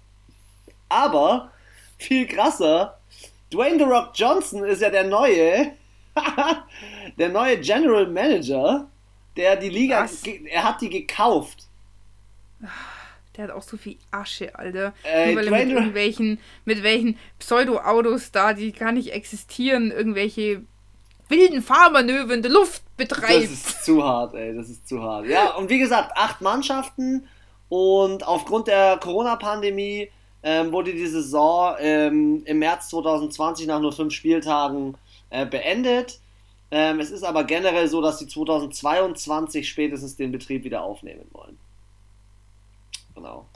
Aber viel krasser, Dwayne The Rock Johnson ist ja der neue, der neue General Manager, der die Liga, Was? er hat die gekauft. Der hat auch so viel Asche, Alter. Äh, Nur weil er mit irgendwelchen, mit welchen Pseudo-Autos da, die gar nicht existieren, irgendwelche wilden Fahrmanöver in der Luft Das betreibt. ist zu hart, ey, das ist zu hart. Ja, und wie gesagt, acht Mannschaften und aufgrund der Corona-Pandemie ähm, wurde die Saison ähm, im März 2020 nach nur fünf Spieltagen äh, beendet. Ähm, es ist aber generell so, dass sie 2022 spätestens den Betrieb wieder aufnehmen wollen. Genau.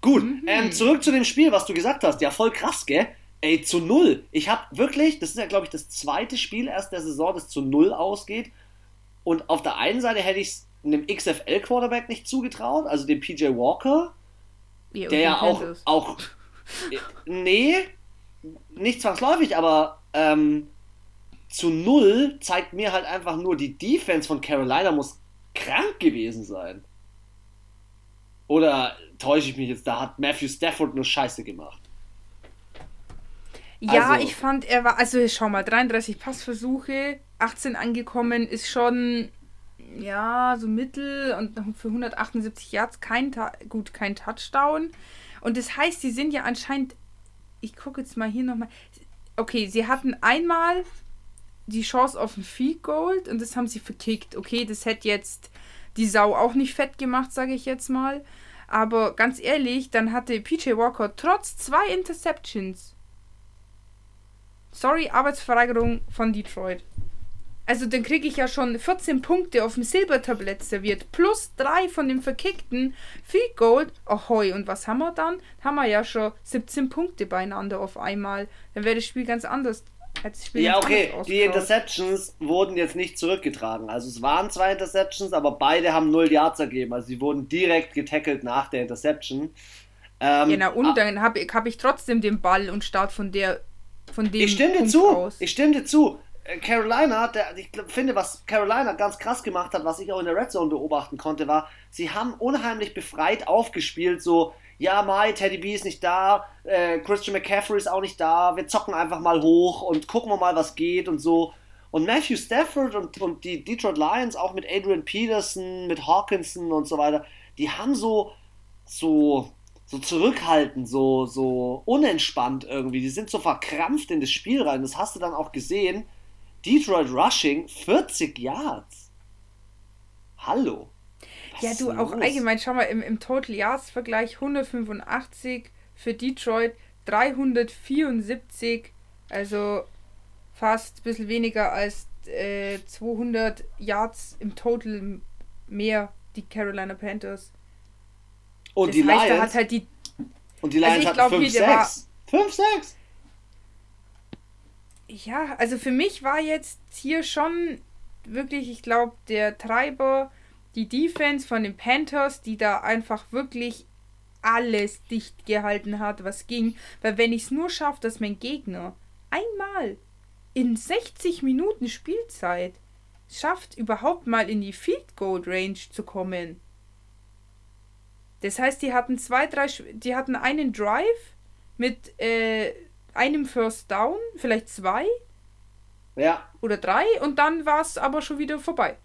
Gut, ähm, zurück zu dem Spiel, was du gesagt hast. Ja, voll krass, gell? Ey, zu null. Ich hab wirklich, das ist ja, glaube ich, das zweite Spiel erst der Saison, das zu null ausgeht. Und auf der einen Seite hätte ich es einem XFL-Quarterback nicht zugetraut, also dem PJ Walker, Ja, der ja auch, auch nee, nicht zwangsläufig, aber ähm, zu null zeigt mir halt einfach nur, die Defense von Carolina muss krank gewesen sein. Oder täusche ich mich jetzt, da hat Matthew Stafford nur Scheiße gemacht. Ja, also- ich fand, er war, also schau mal, 33 Passversuche, 18 angekommen, ist schon, ja, so mittel und für 178 Yards kein, gut, kein Touchdown. Und das heißt, sie sind ja anscheinend, ich gucke jetzt mal hier nochmal, okay, sie hatten einmal die Chance auf ein Field Goal und das haben sie verkickt. Okay, das hätte jetzt die Sau auch nicht fett gemacht, sage ich jetzt mal. Aber ganz ehrlich, dann hatte PJ Walker trotz zwei Interceptions Sorry, Arbeitsverweigerung von Detroit. Also dann kriege ich ja schon 14 Punkte auf dem Silbertablett serviert. Plus drei von dem verkickten Field Goal. Ahoi, und was haben wir dann? Haben wir ja schon 17 Punkte beieinander auf einmal. Dann wäre das Spiel ganz anders. Ja, okay, die. Interceptions wurden jetzt nicht zurückgetragen. Also es waren zwei Interceptions, aber beide haben 0 Yards ergeben. Also sie wurden direkt getackelt nach der Interception. Ähm, Ja, na ah, und dann habe ich, hab ich trotzdem den Ball und start von der von dem Ich stimme dir Punkt zu. aus. Ich stimme dir zu. Äh, Carolina, der, ich finde, was Carolina ganz krass gemacht hat, was ich auch in der Red Zone beobachten konnte, war, sie haben unheimlich befreit aufgespielt, so, ja, Mai, Teddy B ist nicht da, äh, Christian McCaffrey ist auch nicht da, wir zocken einfach mal hoch und gucken wir mal, was geht und so. Und Matthew Stafford und, und die Detroit Lions, auch mit Adrian Peterson, mit Hawkinson und so weiter, die haben so, so, so zurückhaltend, so, so unentspannt irgendwie. Die sind so verkrampft in das Spiel rein. Das hast du dann auch gesehen. Detroit Rushing, 40 Yards. Hallo. Ja, du auch los? allgemein, schau mal, im, im Total Yards Vergleich 185 für Detroit, 374, also fast ein bisschen weniger als äh, 200 Yards im Total mehr die Carolina Panthers. Und das die heißt, Lions, hat halt die und die Lions also ich hatten glaub, 5, hier, der war- 6. 5, 6. Ja, also für mich war jetzt hier schon wirklich, ich glaube, der Treiber die Defense von den Panthers, die da einfach wirklich alles dicht gehalten hat, was ging. Weil wenn ich es nur schaffe, dass mein Gegner einmal in 60 Minuten Spielzeit schafft, überhaupt mal in die Field Goal Range zu kommen. Das heißt, die hatten zwei, drei, die hatten einen Drive mit äh, einem First Down, vielleicht zwei. Ja. Oder drei und dann war es aber schon wieder vorbei.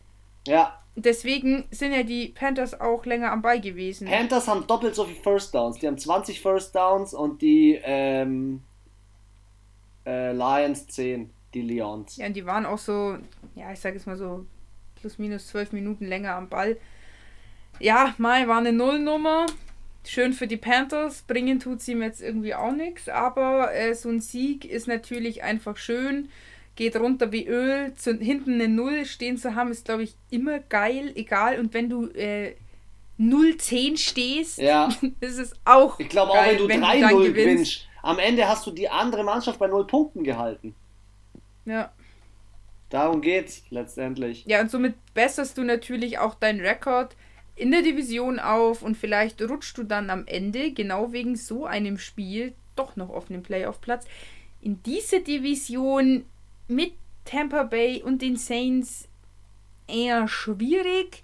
Ja. Deswegen sind ja die Panthers auch länger am Ball gewesen. Panthers haben doppelt so viel First Downs. Die haben 20 First Downs und die ähm, äh, Lions 10, die Lions. Ja, und die waren auch so, ja, ich sag jetzt mal so plus minus zwölf Minuten länger am Ball. Ja, Mai war eine Nullnummer. Schön für die Panthers. Bringen tut sie mir jetzt irgendwie auch nichts. Aber äh, so ein Sieg ist natürlich einfach schön geht runter wie Öl. Zu, hinten eine Null stehen zu haben, ist, glaube ich, immer geil, egal. Und wenn du äh, 0-10 stehst, ja. ist es auch. Ich glaube auch, wenn du 3-0 gewinnst, am Ende hast du die andere Mannschaft bei 0 Punkten gehalten. Ja. Darum geht's letztendlich. Ja, und somit besserst du natürlich auch deinen Rekord in der Division auf und vielleicht rutschst du dann am Ende, genau wegen so einem Spiel, doch noch auf den Playoff-Platz. In diese Division mit Tampa Bay und den Saints eher schwierig.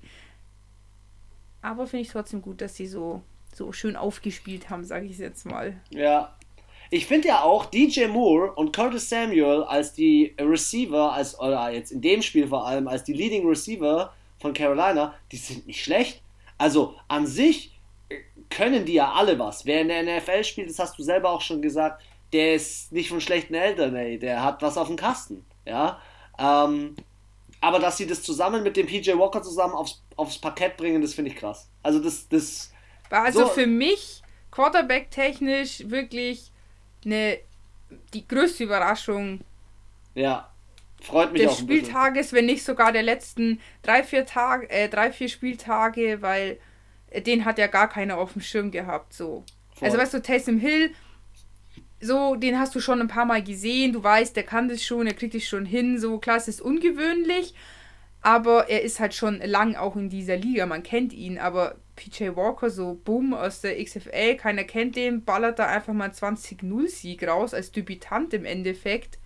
Aber finde ich trotzdem gut, dass sie so, so schön aufgespielt haben, sage ich jetzt mal. Ja. Ich finde ja auch DJ Moore und Curtis Samuel als die Receiver, als, oder jetzt in dem Spiel vor allem, als die Leading Receiver von Carolina, die sind nicht schlecht. Also an sich können die ja alle was. Wer in der NFL spielt, das hast du selber auch schon gesagt, der ist nicht von schlechten Eltern, ey. Der hat was auf dem Kasten. Ja. Ähm, aber dass sie das zusammen mit dem PJ Walker zusammen aufs, aufs Parkett bringen, das finde ich krass. Also das, das. War also so für mich Quarterback-technisch wirklich eine die größte Überraschung. Ja. Freut mich des auch. Des Spieltages, wenn nicht sogar der letzten drei, vier Tage, äh, drei, vier Spieltage, weil äh, den hat ja gar keiner auf dem Schirm gehabt. So. Voll. Also weißt du, Taysom Hill so, den hast du schon ein paar Mal gesehen, du weißt, der kann das schon, er kriegt es schon hin, so klar, es ist ungewöhnlich, aber er ist halt schon lang auch in dieser Liga, man kennt ihn, aber PJ Walker, so bumm, aus der XFL, keiner kennt den, ballert da einfach mal 20-0-Sieg raus, als Debütant im Endeffekt.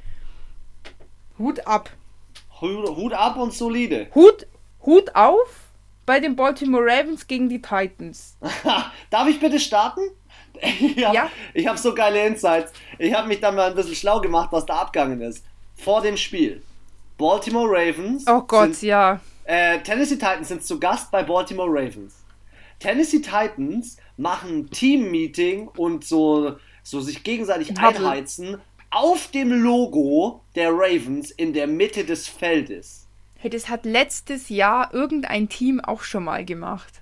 Hut ab. Hut ab und solide. Hut, Hut auf bei den Baltimore Ravens gegen die Titans. Darf ich bitte starten? ich habe ja? hab so geile Insights. Ich habe mich dann mal ein bisschen schlau gemacht, was da abgegangen ist. Vor dem Spiel. Baltimore Ravens. Oh Gott, sind, ja. Äh, Tennessee Titans sind zu Gast bei Baltimore Ravens. Tennessee Titans machen Team-Meeting und so, so sich gegenseitig einheizen auf dem Logo der Ravens in der Mitte des Feldes. Hey, das hat letztes Jahr irgendein Team auch schon mal gemacht.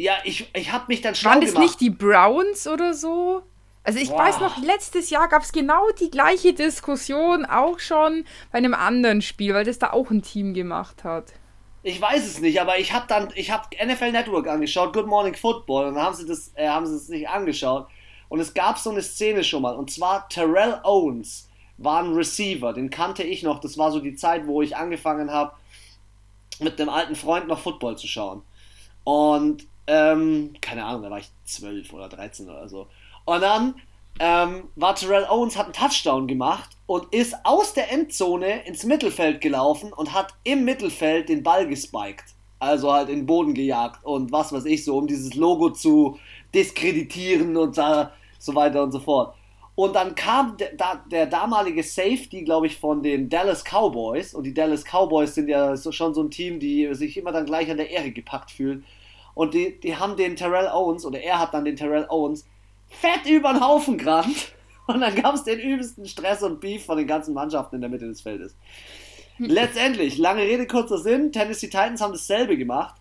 Ja, ich, ich habe mich dann schlau Waren das gemacht. nicht die Browns oder so? Also ich Boah. weiß noch, letztes Jahr gab es genau die gleiche Diskussion auch schon bei einem anderen Spiel, weil das da auch ein Team gemacht hat. Ich weiß es nicht, aber ich habe dann, ich habe NFL Network angeschaut, Good Morning Football, und dann haben sie das, äh, haben sie es nicht angeschaut. Und es gab so eine Szene schon mal, und zwar Terrell Owens war ein Receiver, den kannte ich noch. Das war so die Zeit, wo ich angefangen habe, mit einem alten Freund noch Football zu schauen. Und ähm, keine Ahnung, da war ich 12 oder 13 oder so. Und dann ähm, war Terrell Owens, hat einen Touchdown gemacht und ist aus der Endzone ins Mittelfeld gelaufen und hat im Mittelfeld den Ball gespiked. Also halt in den Boden gejagt und was weiß ich so, um dieses Logo zu diskreditieren und so weiter und so fort. Und dann kam der, der damalige Safety, glaube ich, von den Dallas Cowboys. Und die Dallas Cowboys sind ja so, schon so ein Team, die sich immer dann gleich an der Ehre gepackt fühlen. Und die, die haben den Terrell Owens, oder er hat dann den Terrell Owens, fett über den Haufen gerannt. Und dann gab es den übelsten Stress und Beef von den ganzen Mannschaften in der Mitte des Feldes. Letztendlich, lange Rede, kurzer Sinn, Tennessee Titans haben dasselbe gemacht.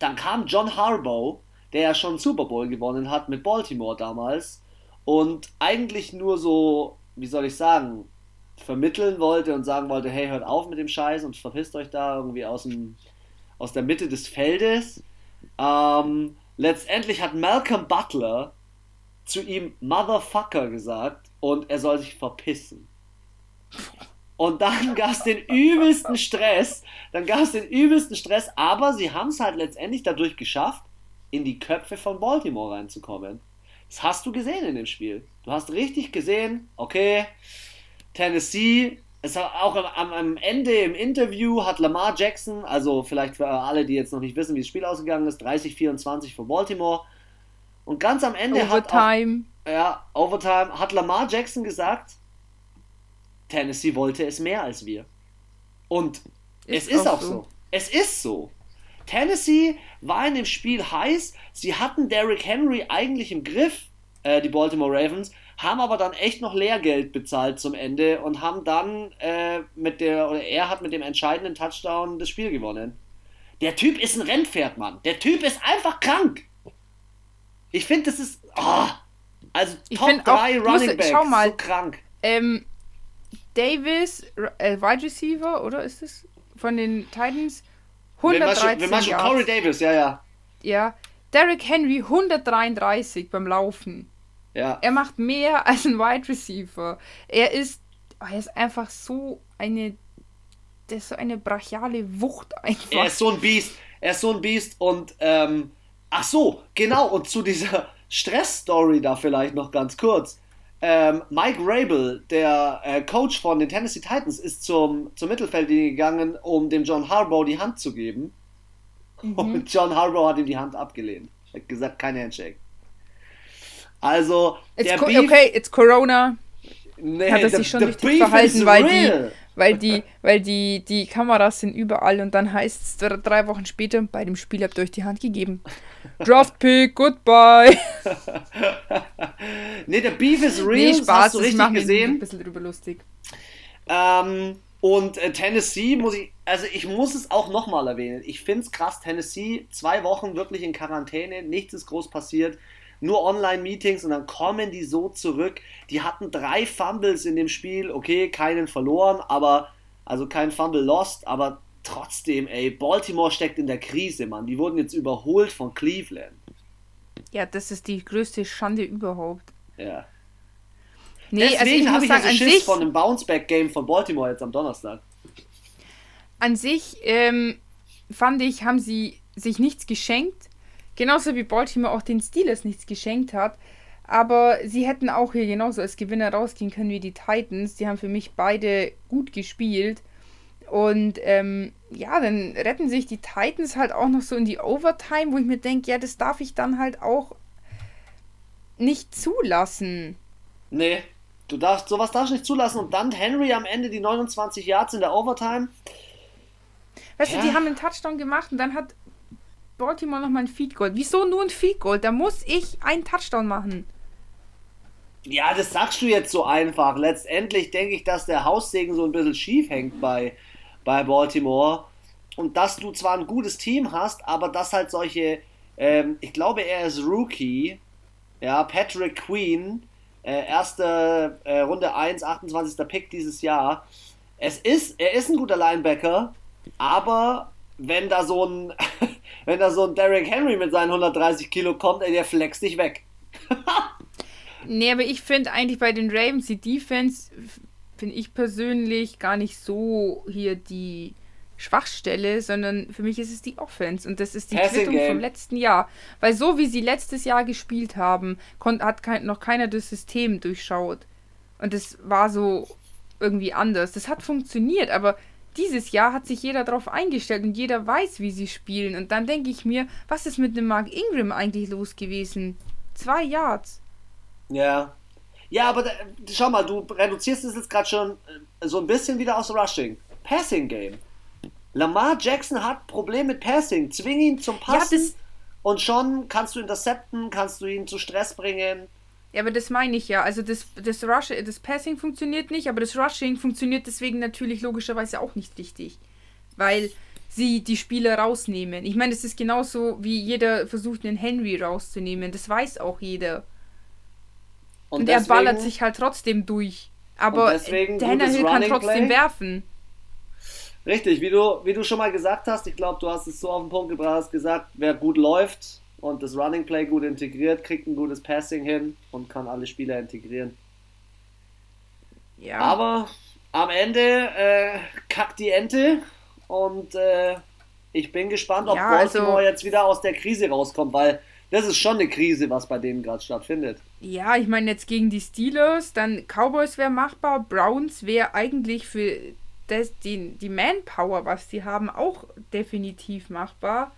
Dann kam John Harbaugh, der ja schon Super Bowl gewonnen hat mit Baltimore damals und eigentlich nur so, wie soll ich sagen, vermitteln wollte und sagen wollte, hey, hört auf mit dem Scheiß und verpisst euch da irgendwie aus, dem, aus der Mitte des Feldes. Ähm, letztendlich hat Malcolm Butler zu ihm Motherfucker gesagt und er soll sich verpissen. Und dann gab es den übelsten Stress. Dann gab es den übelsten Stress, aber sie haben es halt letztendlich dadurch geschafft, in die Köpfe von Baltimore reinzukommen. Das hast du gesehen in dem Spiel. Du hast richtig gesehen, okay, Tennessee, es auch am, am Ende im Interview hat Lamar Jackson, also vielleicht für alle, die jetzt noch nicht wissen, wie das Spiel ausgegangen ist, 30-24 für Baltimore. Und ganz am Ende Overtime. hat auch, ja, Overtime hat Lamar Jackson gesagt, Tennessee wollte es mehr als wir. Und ist es ist auch, auch so. so. Es ist so. Tennessee war in dem Spiel heiß. Sie hatten Derrick Henry eigentlich im Griff, äh, die Baltimore Ravens, haben aber dann echt noch Lehrgeld bezahlt zum Ende und haben dann äh, mit der, oder er hat mit dem entscheidenden Touchdown das Spiel gewonnen. Der Typ ist ein Rennpferd, Mann. Der Typ ist einfach krank. Ich finde, das ist. Oh, also ich Top 3 Running Backs. Schau mal, so krank. Ähm, Davis, äh, Wide Receiver, oder ist es? Von den Titans. 113 wir machen schon Corey Davis, ja, ja. Ja. Derrick Henry 133 beim Laufen. Ja. Er macht mehr als ein Wide Receiver. Er ist, oh, er ist einfach so eine, der ist so eine brachiale Wucht einfach. Er ist so ein Biest. Er ist so ein Biest und, ähm, ach so, genau, und zu dieser Stress-Story da vielleicht noch ganz kurz. Ähm, Mike Rabel, der äh, Coach von den Tennessee Titans, ist zum, zum Mittelfeldlinie gegangen, um dem John Harbaugh die Hand zu geben. Mhm. Und John Harbaugh hat ihm die Hand abgelehnt. Er hat gesagt, kein Handshake. Also, it's der Beef, okay, it's Corona. Nee, hat er sich schon richtig verhalten, weil die, weil die, weil die, die Kameras sind überall und dann heißt es drei Wochen später, bei dem Spiel habt ihr euch die Hand gegeben. Draftpick, goodbye. nee, der Beef is real, nee, Spaß, hast du richtig gesehen. Ein bisschen drüber lustig. Ähm, und äh, Tennessee muss ich, also ich muss es auch nochmal erwähnen. Ich finde es krass, Tennessee, zwei Wochen wirklich in Quarantäne, nichts ist groß passiert nur Online-Meetings und dann kommen die so zurück. Die hatten drei Fumbles in dem Spiel, okay, keinen verloren, aber also kein Fumble lost, aber trotzdem, ey, Baltimore steckt in der Krise, Mann. Die wurden jetzt überholt von Cleveland. Ja, das ist die größte Schande überhaupt. Ja. Nee, also Deswegen also habe ich sagen, also Schiss von einem Bounceback-Game von Baltimore jetzt am Donnerstag. An sich ähm, fand ich, haben sie sich nichts geschenkt. Genauso wie Baltimore auch den Steelers nichts geschenkt hat. Aber sie hätten auch hier genauso als Gewinner rausgehen können wie die Titans. Die haben für mich beide gut gespielt. Und ähm, ja, dann retten sich die Titans halt auch noch so in die Overtime, wo ich mir denke, ja, das darf ich dann halt auch nicht zulassen. Nee, du darfst, sowas darfst nicht zulassen. Und dann Henry am Ende die 29 Yards in der Overtime. Weißt ja. du, die haben einen Touchdown gemacht und dann hat Baltimore nochmal ein Feed Goal. Wieso nur ein Feed Goal? Da muss ich einen Touchdown machen. Ja, das sagst du jetzt so einfach. Letztendlich denke ich, dass der Haussegen so ein bisschen schief hängt bei, bei Baltimore. Und dass du zwar ein gutes Team hast, aber dass halt solche, ähm, ich glaube, er ist Rookie, ja, Patrick Queen, äh, erste äh, Runde 1, 28. Pick dieses Jahr. Es ist, er ist ein guter Linebacker, aber wenn da so ein, wenn da so ein Derrick Henry mit seinen 130 Kilo kommt, ey, der flext dich weg. nee, aber ich finde eigentlich bei den Ravens die Defense, finde ich persönlich gar nicht so hier die Schwachstelle, sondern für mich ist es die Offense und das ist die Passing Quittung Game. vom letzten Jahr. Weil so wie sie letztes Jahr gespielt haben, hat kein, noch keiner das System durchschaut. Und das war so irgendwie anders. Das hat funktioniert, aber dieses Jahr hat sich jeder darauf eingestellt und jeder weiß, wie sie spielen. Und dann denke ich mir, was ist mit dem Mark Ingram eigentlich los gewesen? Zwei Yards. Ja. Ja, aber da, schau mal, du reduzierst es jetzt gerade schon äh, so ein bisschen wieder aus Rushing. Passing Game. Lamar Jackson hat Probleme mit Passing. Zwing ihn zum Passen ja, und schon kannst du intercepten, kannst du ihn zu Stress bringen. Ja, aber das meine ich ja. Also das, das, Rush, das Passing funktioniert nicht, aber das Rushing funktioniert deswegen natürlich logischerweise auch nicht richtig. Weil sie die Spieler rausnehmen. Ich meine, es ist genauso, wie jeder versucht, einen Henry rauszunehmen. Das weiß auch jeder. Und, und deswegen, er ballert sich halt trotzdem durch. Aber Tannehill kann trotzdem Play. werfen. Richtig, wie du, wie du schon mal gesagt hast, ich glaube, du hast es so auf den Punkt gebracht, hast gesagt, wer gut läuft, und das Running Play gut integriert, kriegt ein gutes Passing hin und kann alle Spieler integrieren. Ja. Aber am Ende äh, kackt die Ente und äh, ich bin gespannt, ob Ja, Baltimore also- jetzt wieder aus der Krise rauskommt, weil das ist schon eine Krise, was bei denen gerade stattfindet. Ja, ich meine jetzt gegen die Steelers, dann Cowboys wäre machbar, Browns wäre eigentlich für das, die, die Manpower, was die haben, auch definitiv machbar.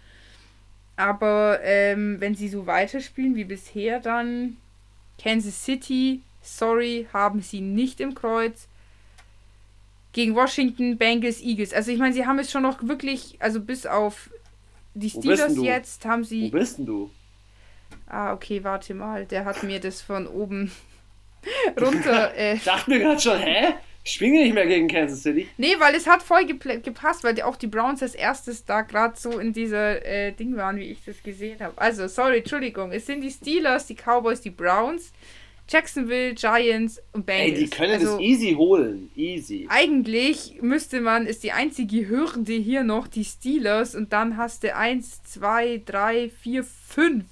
Aber ähm, wenn sie so weiterspielen wie bisher, dann Kansas City, sorry, haben sie nicht im Kreuz. Gegen Washington, Bengals, Eagles. Also ich meine, sie haben es schon noch wirklich, also bis auf die Wo Steelers jetzt haben Wo sie. bist denn du? Ah, okay, warte mal. Der hat mir das von oben runter. Äh, Ich dachte mir gerade schon, hä? Spielen wir nicht mehr gegen Kansas City? nee, weil es hat voll gepasst, weil die, auch die Browns als erstes da gerade so in dieser äh, Ding waren, wie ich das gesehen habe. Also, sorry, Entschuldigung. Es sind die Steelers, die Cowboys, die Browns, Jacksonville, Giants und Ey, Bengals. die können also, das easy holen. Easy. Eigentlich müsste man, ist die einzige Hürde hier noch die Steelers und dann hast du 1, 2, 3, 4, 5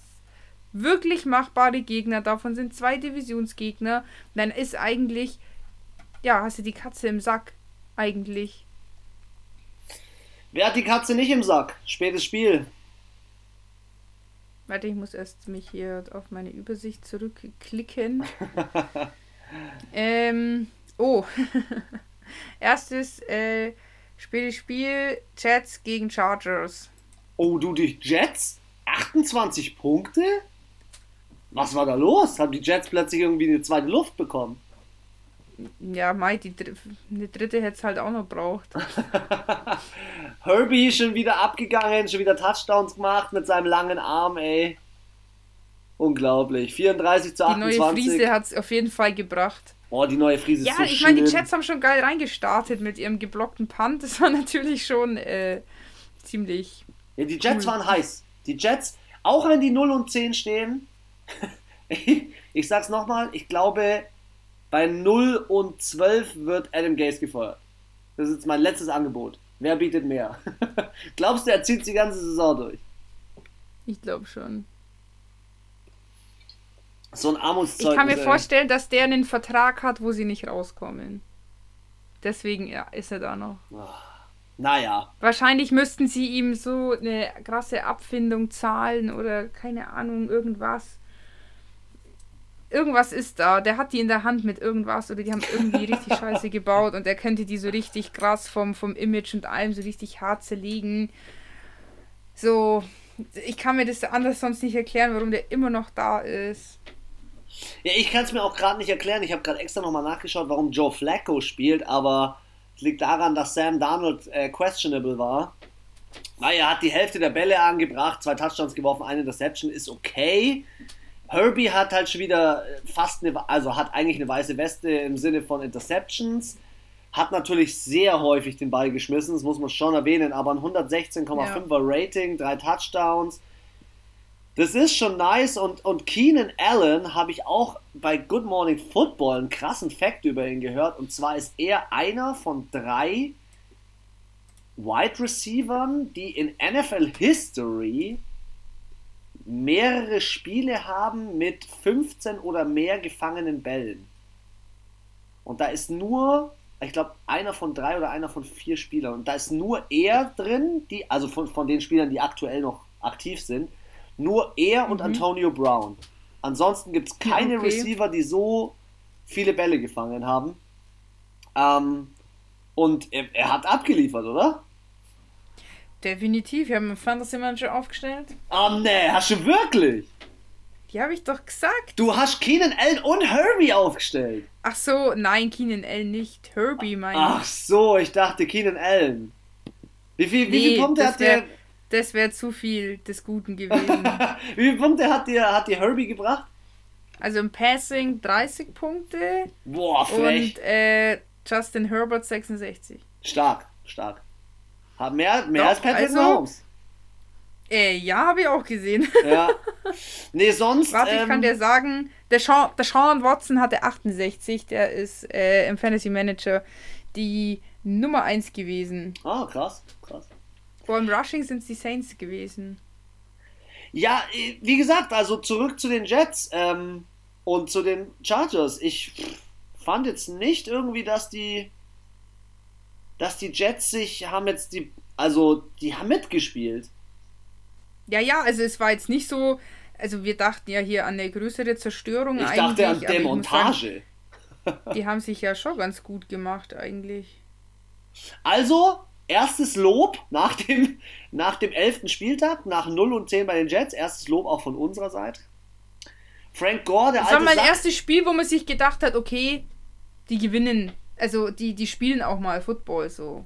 wirklich machbare Gegner. Davon sind zwei Divisionsgegner. Und dann ist eigentlich, ja, hast du die Katze im Sack. Eigentlich. Wer hat die Katze nicht im Sack? Spätes Spiel. Warte, ich muss erst mich hier auf meine Übersicht zurückklicken. ähm, oh. Erstes äh, spätes Spiel: Jets gegen Chargers. Oh, du, die Jets? 28 Punkte? Was war da los? Haben die Jets plötzlich irgendwie eine zweite Luft bekommen? Ja, Mai, die dr eine dritte hätte es halt auch noch braucht. Herbie schon wieder abgegangen, schon wieder Touchdowns gemacht mit seinem langen Arm, ey. Unglaublich. 34 zu Die neue 28. Friese hat es auf jeden Fall gebracht. oh, die neue Friese ist Ja, so ich meine, die. Jets haben schon geil reingestartet mit ihrem geblockten Punt. Das war natürlich schon äh, ziemlich. Ja, die Jets Cool. waren heiß. Die Jets, auch wenn die 0 und 10 stehen, ich, ich sag's nochmal, ich glaube, bei 0 und 12 wird Adam Gase gefeuert. Das ist jetzt mein letztes Angebot. Wer bietet mehr? Glaubst du, er zieht die ganze Saison durch? Ich glaube schon. So ein Armutszeugnis. Ich kann mir ey. vorstellen, dass der einen Vertrag hat, wo sie nicht rauskommen. Deswegen ja, ist er da noch. Naja, Wahrscheinlich müssten sie ihm so eine krasse Abfindung zahlen oder keine Ahnung, irgendwas. Irgendwas ist da. Der hat die in der Hand mit irgendwas oder die haben irgendwie richtig scheiße gebaut und er könnte die so richtig krass vom, vom Image und allem so richtig hart zerlegen. So, ich kann mir das anders sonst nicht erklären, warum der immer noch da ist. Ja, ich kann es mir auch gerade nicht erklären. Ich habe gerade extra nochmal nachgeschaut, warum Joe Flacco spielt, aber es liegt daran, dass Sam Darnold äh, questionable war. Weil er hat die Hälfte der Bälle angebracht, zwei Touchdowns geworfen, eine Interception, ist okay. Herbie hat halt schon wieder äh, fast eine, also hat eigentlich eine weiße Weste im Sinne von Interceptions. Hat natürlich sehr häufig den Ball geschmissen, das muss man schon erwähnen, aber ein 116,5er Rating, drei Touchdowns. Das ist schon nice und, und Keenan Allen habe ich auch bei Good Morning Football einen krassen Fact über ihn gehört. Und zwar ist er einer von drei Wide Receivern, die in NFL History mehrere Spiele haben mit 15 oder mehr gefangenen Bällen. Und da ist nur, ich glaube, einer von drei oder einer von vier Spielern. Und da ist nur er drin, die, also von, von den Spielern, die aktuell noch aktiv sind, nur er und Antonio Brown. Ansonsten gibt es keine okay. Receiver, die so viele Bälle gefangen haben. Ähm, und er, er hat abgeliefert, oder? Definitiv, wir haben einen Fantasy Manager aufgestellt. Oh ne, hast du wirklich? Die habe ich doch gesagt. Du hast Keenan Allen und Herbie aufgestellt. Ach so, nein, Keenan L nicht. Herbie meine ich. Ach so, ich dachte Keenan Allen. Wie, viel, wie Nee, viele Punkte hat wär- der? Das wäre zu viel des Guten gewesen. Wie viele Punkte hat dir, hat dir Herbie gebracht? also im Passing 30 Punkte Boah, frech. und äh, Justin Herbert 66. Stark, stark. Hat mehr, mehr Doch, als Patrick also- Mahomes. Äh, ja, habe ich auch gesehen. Ja. Nee, sonst. Warte, ich ähm, kann dir sagen, der Sean, der Sean Watson hatte 68, der ist äh, im Fantasy Manager die Nummer 1 gewesen. Ah, krass, krass. Vor im Rushing sind es die Saints gewesen. Ja, äh, wie gesagt, also zurück zu den Jets ähm, und zu den Chargers. Ich fand jetzt nicht irgendwie, dass die dass die Jets sich haben jetzt die, also die haben mitgespielt. Ja, ja, also es war jetzt nicht so, also wir dachten ja hier an eine größere Zerstörung Ich eigentlich. dachte an ich Demontage. Sagen, die haben sich ja schon ganz gut gemacht eigentlich. Also, erstes Lob nach dem, nach dem 11. Spieltag, nach 0 und 10 bei den Jets. Erstes Lob auch von unserer Seite. Frank Gore, der Das war alte mein Sack- erstes Spiel, wo man sich gedacht hat, okay, die gewinnen. Also die, die spielen auch mal Football so.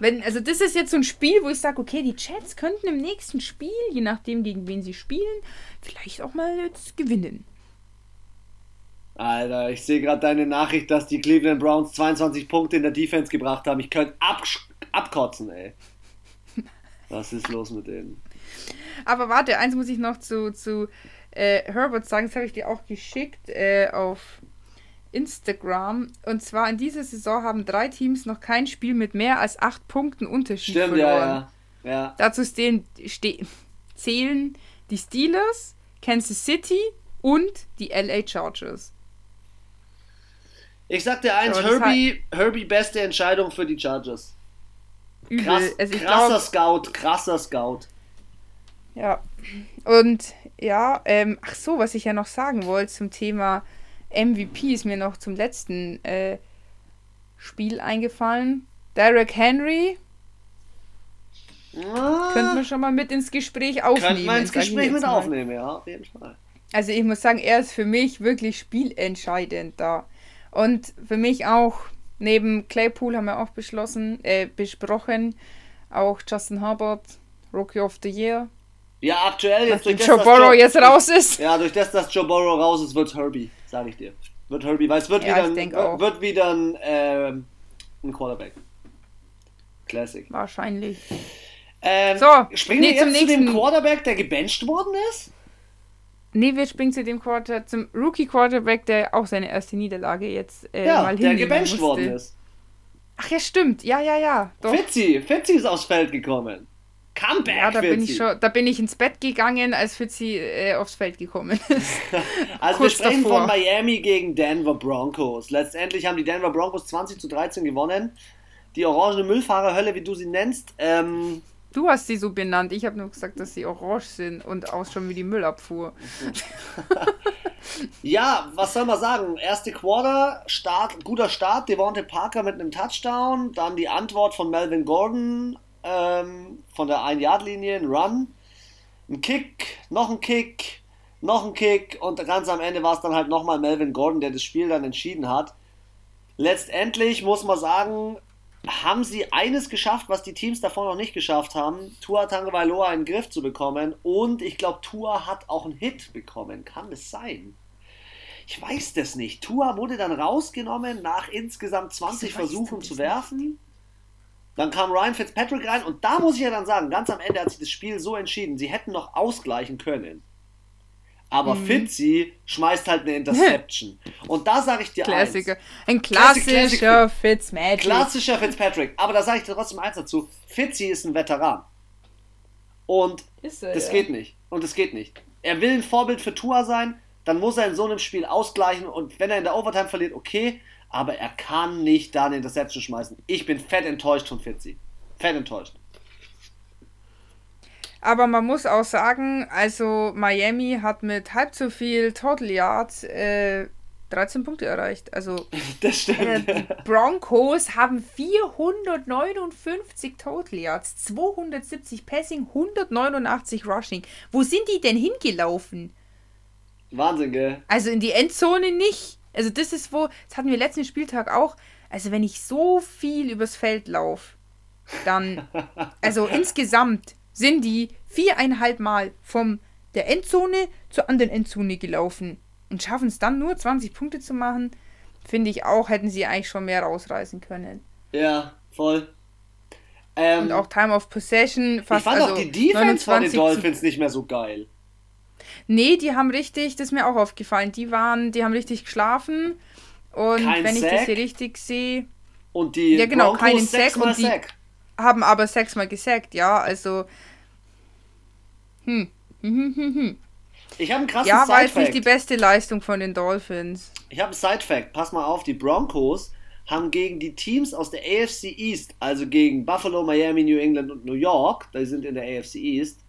Wenn, also das ist jetzt so ein Spiel, wo ich sage, okay, die Jets könnten im nächsten Spiel, je nachdem gegen wen sie spielen, vielleicht auch mal jetzt gewinnen. Alter, ich sehe gerade deine Nachricht, dass die Cleveland Browns 22 Punkte in der Defense gebracht haben. Ich könnte abkotzen, ey. Was ist los mit denen? Aber warte, eins muss ich noch zu, zu äh, Herbert sagen, das habe ich dir auch geschickt äh, auf Instagram. Und zwar in dieser Saison haben drei Teams noch kein Spiel mit mehr als acht Punkten Unterschied Stimmt, verloren. ja, ja. ja. Dazu stehen, ste zählen die Steelers, Kansas City und die LA Chargers. Ich sag dir eins, So, Herbie, Herbie beste Entscheidung für die Chargers. Übel. Krass, also krasser glaube, Scout, krasser Scout. ja. Und ja, ähm, ach so, was ich ja noch sagen wollte zum Thema MVP ist mir noch zum letzten äh, Spiel eingefallen. Derek Henry Ah, könnten wir schon mal mit ins Gespräch aufnehmen. könnte man ins Gespräch mit mal. aufnehmen, ja, auf jeden Fall. Also ich muss sagen, er ist für mich wirklich spielentscheidend da. Und für mich auch, neben Claypool haben wir auch beschlossen, äh, besprochen, auch Justin Herbert, Rookie of the Year. Ja, aktuell jetzt durch Joe das, Burrow jetzt raus ist. Ja, durch das, dass Joe Burrow raus ist, wird Herbie, sage ich dir. Wird Herbie, weil es wird Ja, wieder, ein, wird, wieder ein, ähm, ein Quarterback. Classic. Wahrscheinlich. Ähm, So, springen nee, wir jetzt zum zu dem. Quarterback, der gebencht worden ist? Nee, wir springen zu dem Quarter, zum Rookie Quarterback, der auch seine erste Niederlage jetzt äh, Ja, mal der gebencht worden ist. Ach ja, stimmt. Ja, ja, ja. Doch. Fitzi, Fitzi ist aufs Feld gekommen. Comeback, Ja, da bin ich schon, da bin ich ins Bett gegangen, als Fitzi äh, aufs Feld gekommen ist. Also wir kurz sprechen davor. von Miami gegen Denver Broncos. Letztendlich haben die Denver Broncos 20 zu 13 gewonnen. Die orangene Müllfahrerhölle, wie du sie nennst, ähm, Du hast sie so benannt. Ich habe nur gesagt, dass sie orange sind und ausschauen wie die Müllabfuhr. Ja, was soll man sagen? Erste Quarter, Start, guter Start, Devonte Parker mit einem Touchdown, dann die Antwort von Melvin Gordon ähm, von der 1-Yard-Linie, ein Run, ein Kick, noch ein Kick, noch ein Kick und ganz am Ende war es dann halt nochmal Melvin Gordon, der das Spiel dann entschieden hat. Letztendlich muss man sagen, haben sie eines geschafft, was die Teams davor noch nicht geschafft haben, Tua Tagovailoa in den Griff zu bekommen und ich glaube, Tua hat auch einen Hit bekommen. Kann es sein? Ich weiß das nicht. Tua wurde dann rausgenommen nach insgesamt 20 Wieso weißt Versuchen das zu werfen. Dann kam Ryan Fitzpatrick rein und da muss ich ja dann sagen, ganz am Ende hat sich das Spiel so entschieden, sie hätten noch ausgleichen können. Aber Mhm. Fitzy schmeißt halt eine Interception. und da sage ich dir Klassiker. eins. Ein klassischer Fitzmagic. Klassischer Fitzpatrick. Aber da sage ich dir trotzdem eins dazu. Fitzy ist ein Veteran. Und er, das ja. geht nicht. Und das geht nicht. Er will ein Vorbild für Tua sein, dann muss er in so einem Spiel ausgleichen und wenn er in der Overtime verliert, okay, aber er kann nicht da eine Interception schmeißen. Ich bin fett enttäuscht von Fitzy. Fett enttäuscht. Aber man muss auch sagen, also Miami hat mit halb so viel Total Yards äh, 13 Punkte erreicht. Also Das äh, stimmt. die Broncos haben 459 Total Yards, 270 Passing, 189 Rushing. Wo sind die denn hingelaufen? Wahnsinn, gell? Also in die Endzone nicht. Also das ist wo, das hatten wir letzten Spieltag auch. Also wenn ich so viel übers Feld laufe, dann, also insgesamt sind die viereinhalb Mal vom der Endzone zur anderen Endzone gelaufen und schaffen es dann nur 20 Punkte zu machen, finde ich auch, hätten sie eigentlich schon mehr rausreißen können. Ja, voll. Ähm, Und auch Time of Possession ich fast fand also auch die Defense von den 29 zu Dolphins nicht mehr so geil. Nee, die haben richtig, das ist mir auch aufgefallen, die waren, die haben richtig geschlafen. Und Kein wenn ich Sack. das hier richtig sehe, Und die Ja, genau, Broncos keinen Sack und die- Sack. haben aber sechsmal gesackt, ja, also. Hm. Hm, hm, hm. Ich habe einen krassen Ja, war jetzt nicht die beste Leistung von den Dolphins. Ich habe einen Side-Fact. Pass mal auf, die Broncos haben gegen die Teams aus der AFC East, also gegen Buffalo, Miami, New England und New York, die sind in der AFC East,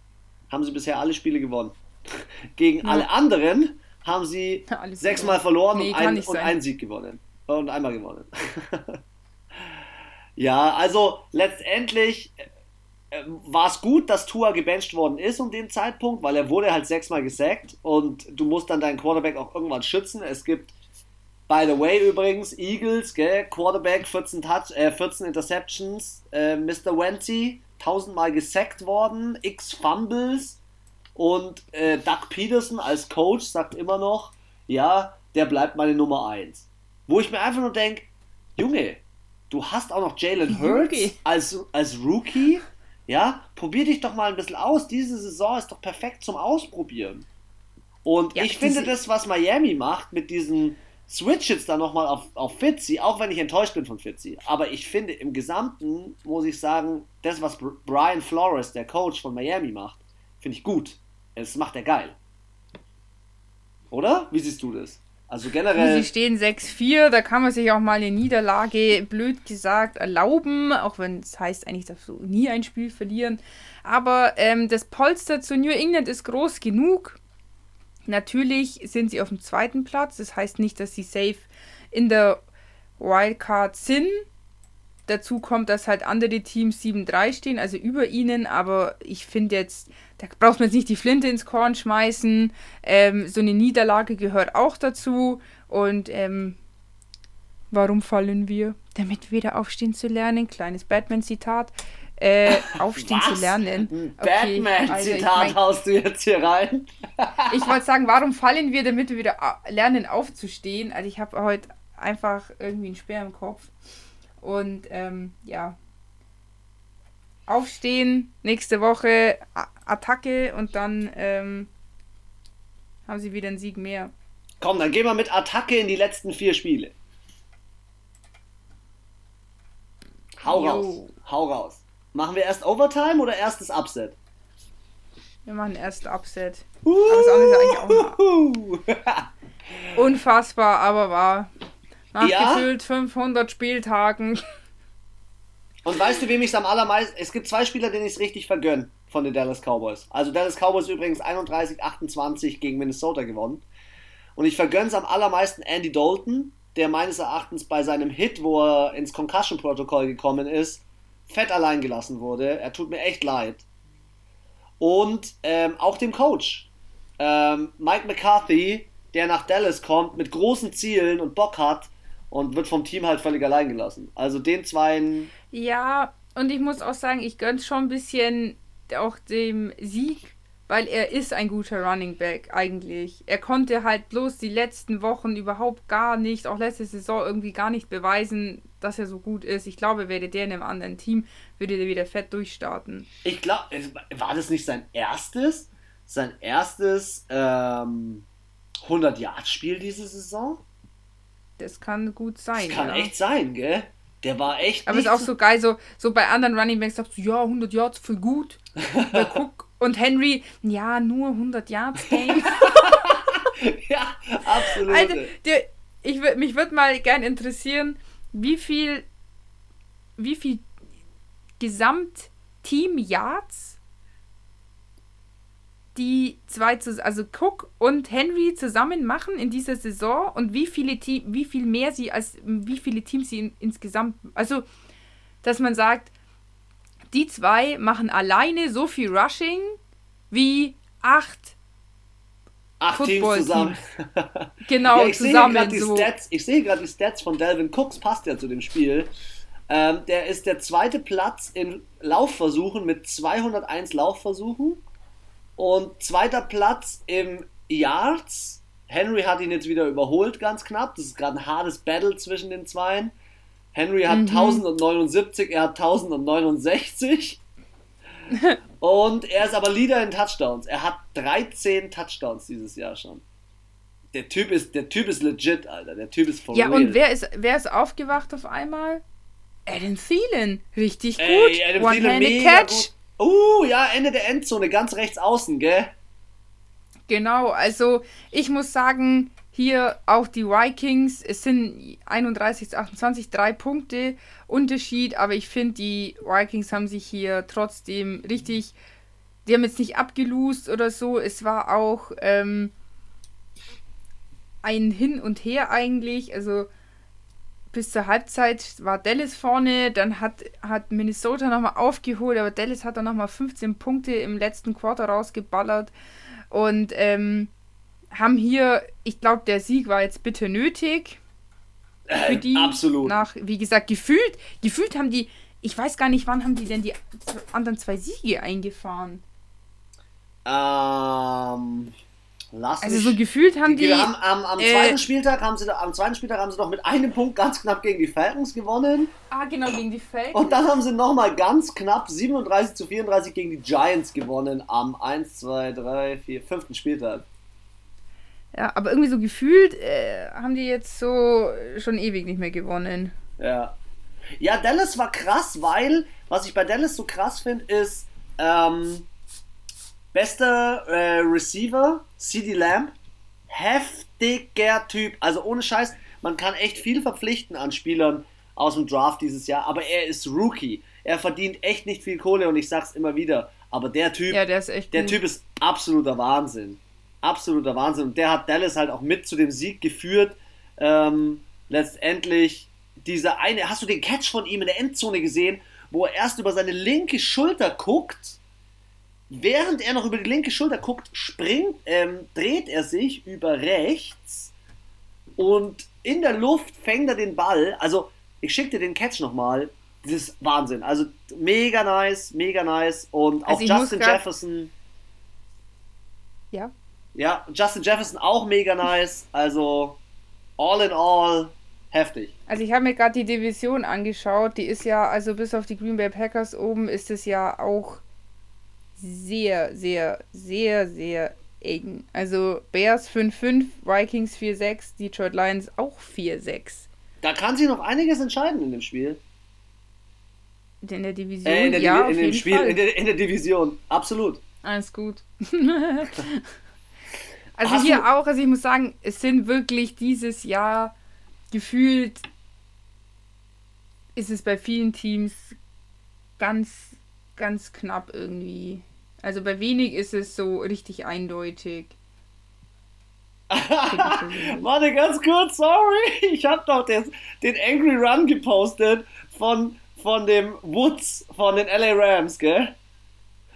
haben sie bisher alle Spiele gewonnen. Gegen ja. alle anderen haben sie sechsmal verloren nee, und, ein, und einen Sieg gewonnen. Und einmal gewonnen. ja, also letztendlich äh, war es gut, dass Tua gebencht worden ist um den Zeitpunkt, weil er wurde halt sechsmal gesackt und du musst dann deinen Quarterback auch irgendwann schützen. Es gibt, by the way übrigens, Eagles, gell, Quarterback, 14, Touch, äh, 14 Interceptions, äh, Mr. Wenty, tausendmal gesackt worden, x Fumbles und äh, Doug Peterson als Coach sagt immer noch, ja, der bleibt meine Nummer 1. Wo ich mir einfach nur denke, Junge, du hast auch noch Jalen Hurts als, als Rookie ja, probier dich doch mal ein bisschen aus. Diese Saison ist doch perfekt zum Ausprobieren. Und ja, ich finde das, was Miami macht mit diesen Switches dann nochmal auf, auf Fitzy, auch wenn ich enttäuscht bin von Fitzy, aber ich finde im Gesamten, muss ich sagen, das, was Brian Flores, der Coach von Miami macht, finde ich gut. Das macht er geil. Oder? Wie siehst du das? Also generell. Sie stehen 6-4, da kann man sich auch mal eine Niederlage, blöd gesagt, erlauben, auch wenn es heißt eigentlich, dass du nie ein Spiel verlieren. Aber ähm, das Polster zu New England ist groß genug. Natürlich sind sie auf dem zweiten Platz. Das heißt nicht, dass sie safe in der Wildcard sind. Dazu kommt, dass halt andere Teams 7-3 stehen, also über ihnen. Aber ich finde jetzt, da braucht man jetzt nicht die Flinte ins Korn schmeißen. Ähm, so eine Niederlage gehört auch dazu. Und ähm, warum fallen wir? Damit wieder aufstehen zu lernen. Kleines Batman-Zitat. Äh, aufstehen Was? zu lernen. Okay, Batman-Zitat also haust du jetzt hier rein? ich wollte sagen, warum fallen wir, damit wir wieder lernen aufzustehen? Also ich habe heute einfach irgendwie einen Speer im Kopf. Und ähm, ja. Aufstehen, nächste Woche Attacke und dann ähm, haben sie wieder einen Sieg mehr. Komm, dann gehen wir mit Attacke in die letzten vier Spiele. Hau jo. raus. Hau raus. Machen wir erst Overtime oder erstes Upset? Wir machen erst Upset. Uh, aber das Unfassbar, aber wahr. Nach ja? gefühlt 500 Spieltagen. Und weißt du, wem ich es am allermeisten. Es gibt zwei Spieler, denen ich es richtig vergönne von den Dallas Cowboys. Also Dallas Cowboys übrigens 31-28 gegen Minnesota gewonnen. Und ich vergönne es am allermeisten Andy Dalton, der meines Erachtens bei seinem Hit, wo er ins Concussion-Protokoll gekommen ist, fett allein gelassen wurde. Er tut mir echt leid. Und ähm, auch dem Coach, ähm, Mike McCarthy, der nach Dallas kommt mit großen Zielen und Bock hat, und wird vom Team halt völlig allein gelassen. Also den zweien. Ja, und ich muss auch sagen, ich gönn's schon ein bisschen auch dem Sieg, weil er ist ein guter Running Back eigentlich. Er konnte halt bloß die letzten Wochen überhaupt gar nicht, auch letzte Saison irgendwie gar nicht beweisen, dass er so gut ist. Ich glaube, wäre der in einem anderen Team, würde der wieder fett durchstarten. Ich glaube, war das nicht sein erstes, sein erstes ähm, 100-Yard-Spiel diese Saison? Das kann gut sein. Das kann ja. echt sein, gell? Der war echt. Aber ist auch so geil, so, so bei anderen Running Backs sagst du, ja, 100 Yards voll gut. Cook und Henry, ja, nur 100 Yards Game. ja, absolut. Also, der, ich, mich würde mal gern interessieren, wie viel, wie viel Gesamt-Team-Yards die zwei, also Cook und Henry zusammen machen in dieser Saison und wie viele Team, wie viel mehr sie als wie viele Teams sie in, insgesamt, also dass man sagt, die zwei machen alleine so viel Rushing wie acht Acht Teams zusammen. genau, ja, ich zusammen. Sehe so. Stats, ich sehe gerade die Stats von Delvin Cooks, passt ja zu dem Spiel. Ähm, der ist der zweite Platz in Laufversuchen mit 201 Laufversuchen. Und zweiter Platz im Yards. Henry hat ihn jetzt wieder überholt, ganz knapp. Das ist gerade ein hartes Battle zwischen den Zweien. Henry hat mhm. 1079, er hat 1069. und er ist aber Leader in Touchdowns. Er hat 13 Touchdowns dieses Jahr schon. Der Typ ist, der typ ist legit, Alter. Der Typ ist for Ja, real. und wer ist, wer ist aufgewacht auf einmal? Adam Thielen. Richtig gut. Ey, Adam One-handed Catch. Gut. Uh, ja, Ende der Endzone, ganz rechts außen, gell? Genau, also ich muss sagen, hier auch die Vikings, es sind 31 zu 28, drei Punkte Unterschied, aber ich finde, die Vikings haben sich hier trotzdem richtig, die haben jetzt nicht abgelost oder so, es war auch ähm, ein Hin und Her eigentlich, also bis zur Halbzeit war Dallas vorne, dann hat, hat Minnesota nochmal aufgeholt, aber Dallas hat dann nochmal 15 Punkte im letzten Quarter rausgeballert und ähm, haben hier, ich glaube, der Sieg war jetzt bitte nötig. Für die. Absolut. Nach, wie gesagt, gefühlt, gefühlt haben die, ich weiß gar nicht, wann haben die denn die anderen zwei Siege eingefahren? Ähm. Lass also so gefühlt haben die. die haben, am, am, äh, zweiten Spieltag haben sie, am zweiten Spieltag haben sie noch mit einem Punkt ganz knapp gegen die Falcons gewonnen. Ah, genau, gegen die Falcons. Und dann haben sie nochmal ganz knapp 37 zu 34 gegen die Giants gewonnen am 1, 2, 3, 4, 5. Spieltag. Ja, aber irgendwie so gefühlt äh, haben die jetzt so schon ewig nicht mehr gewonnen. Ja. Ja, Dallas war krass, weil, was ich bei Dallas so krass finde, ist, ähm, bester äh, Receiver, CD Lamb, heftiger Typ. Also ohne Scheiß, man kann echt viel verpflichten an Spielern aus dem Draft dieses Jahr, aber er ist Rookie. Er verdient echt nicht viel Kohle und ich sag's immer wieder. Aber der Typ, ja, der, ist echt der Typ ist absoluter Wahnsinn absoluter Wahnsinn. Und der hat Dallas halt auch mit zu dem Sieg geführt. Ähm, letztendlich dieser eine, hast du den Catch von ihm in der Endzone gesehen, wo er erst über seine linke Schulter guckt, während er noch über die linke Schulter guckt, springt, ähm, dreht er sich über rechts und in der Luft fängt er den Ball. Also, ich schicke dir den Catch nochmal. Das ist Wahnsinn. Also, mega nice, mega nice. Und auch also Justin Jefferson. Ja. Ja, Justin Jefferson auch mega nice. Also all in all heftig. Also ich habe mir gerade die Division angeschaut. Die ist ja, also bis auf die Green Bay Packers oben ist es ja auch sehr, sehr, sehr, sehr eng. Also Bears 5-5, Vikings 4-6, Detroit Lions auch 4-6. Da kann sich noch einiges entscheiden in dem Spiel. In der Division? Äh, in der, ja, Divi in dem Spiel, in der, in der Division, absolut. Alles gut. Also Hast hier auch, also ich muss sagen, es sind wirklich dieses Jahr gefühlt, ist es bei vielen Teams ganz, ganz knapp irgendwie. Also bei wenig ist es so richtig eindeutig. Warte ganz kurz, sorry. Ich habe doch den, den Angry Run gepostet von, von dem Woods von den LA Rams, gell?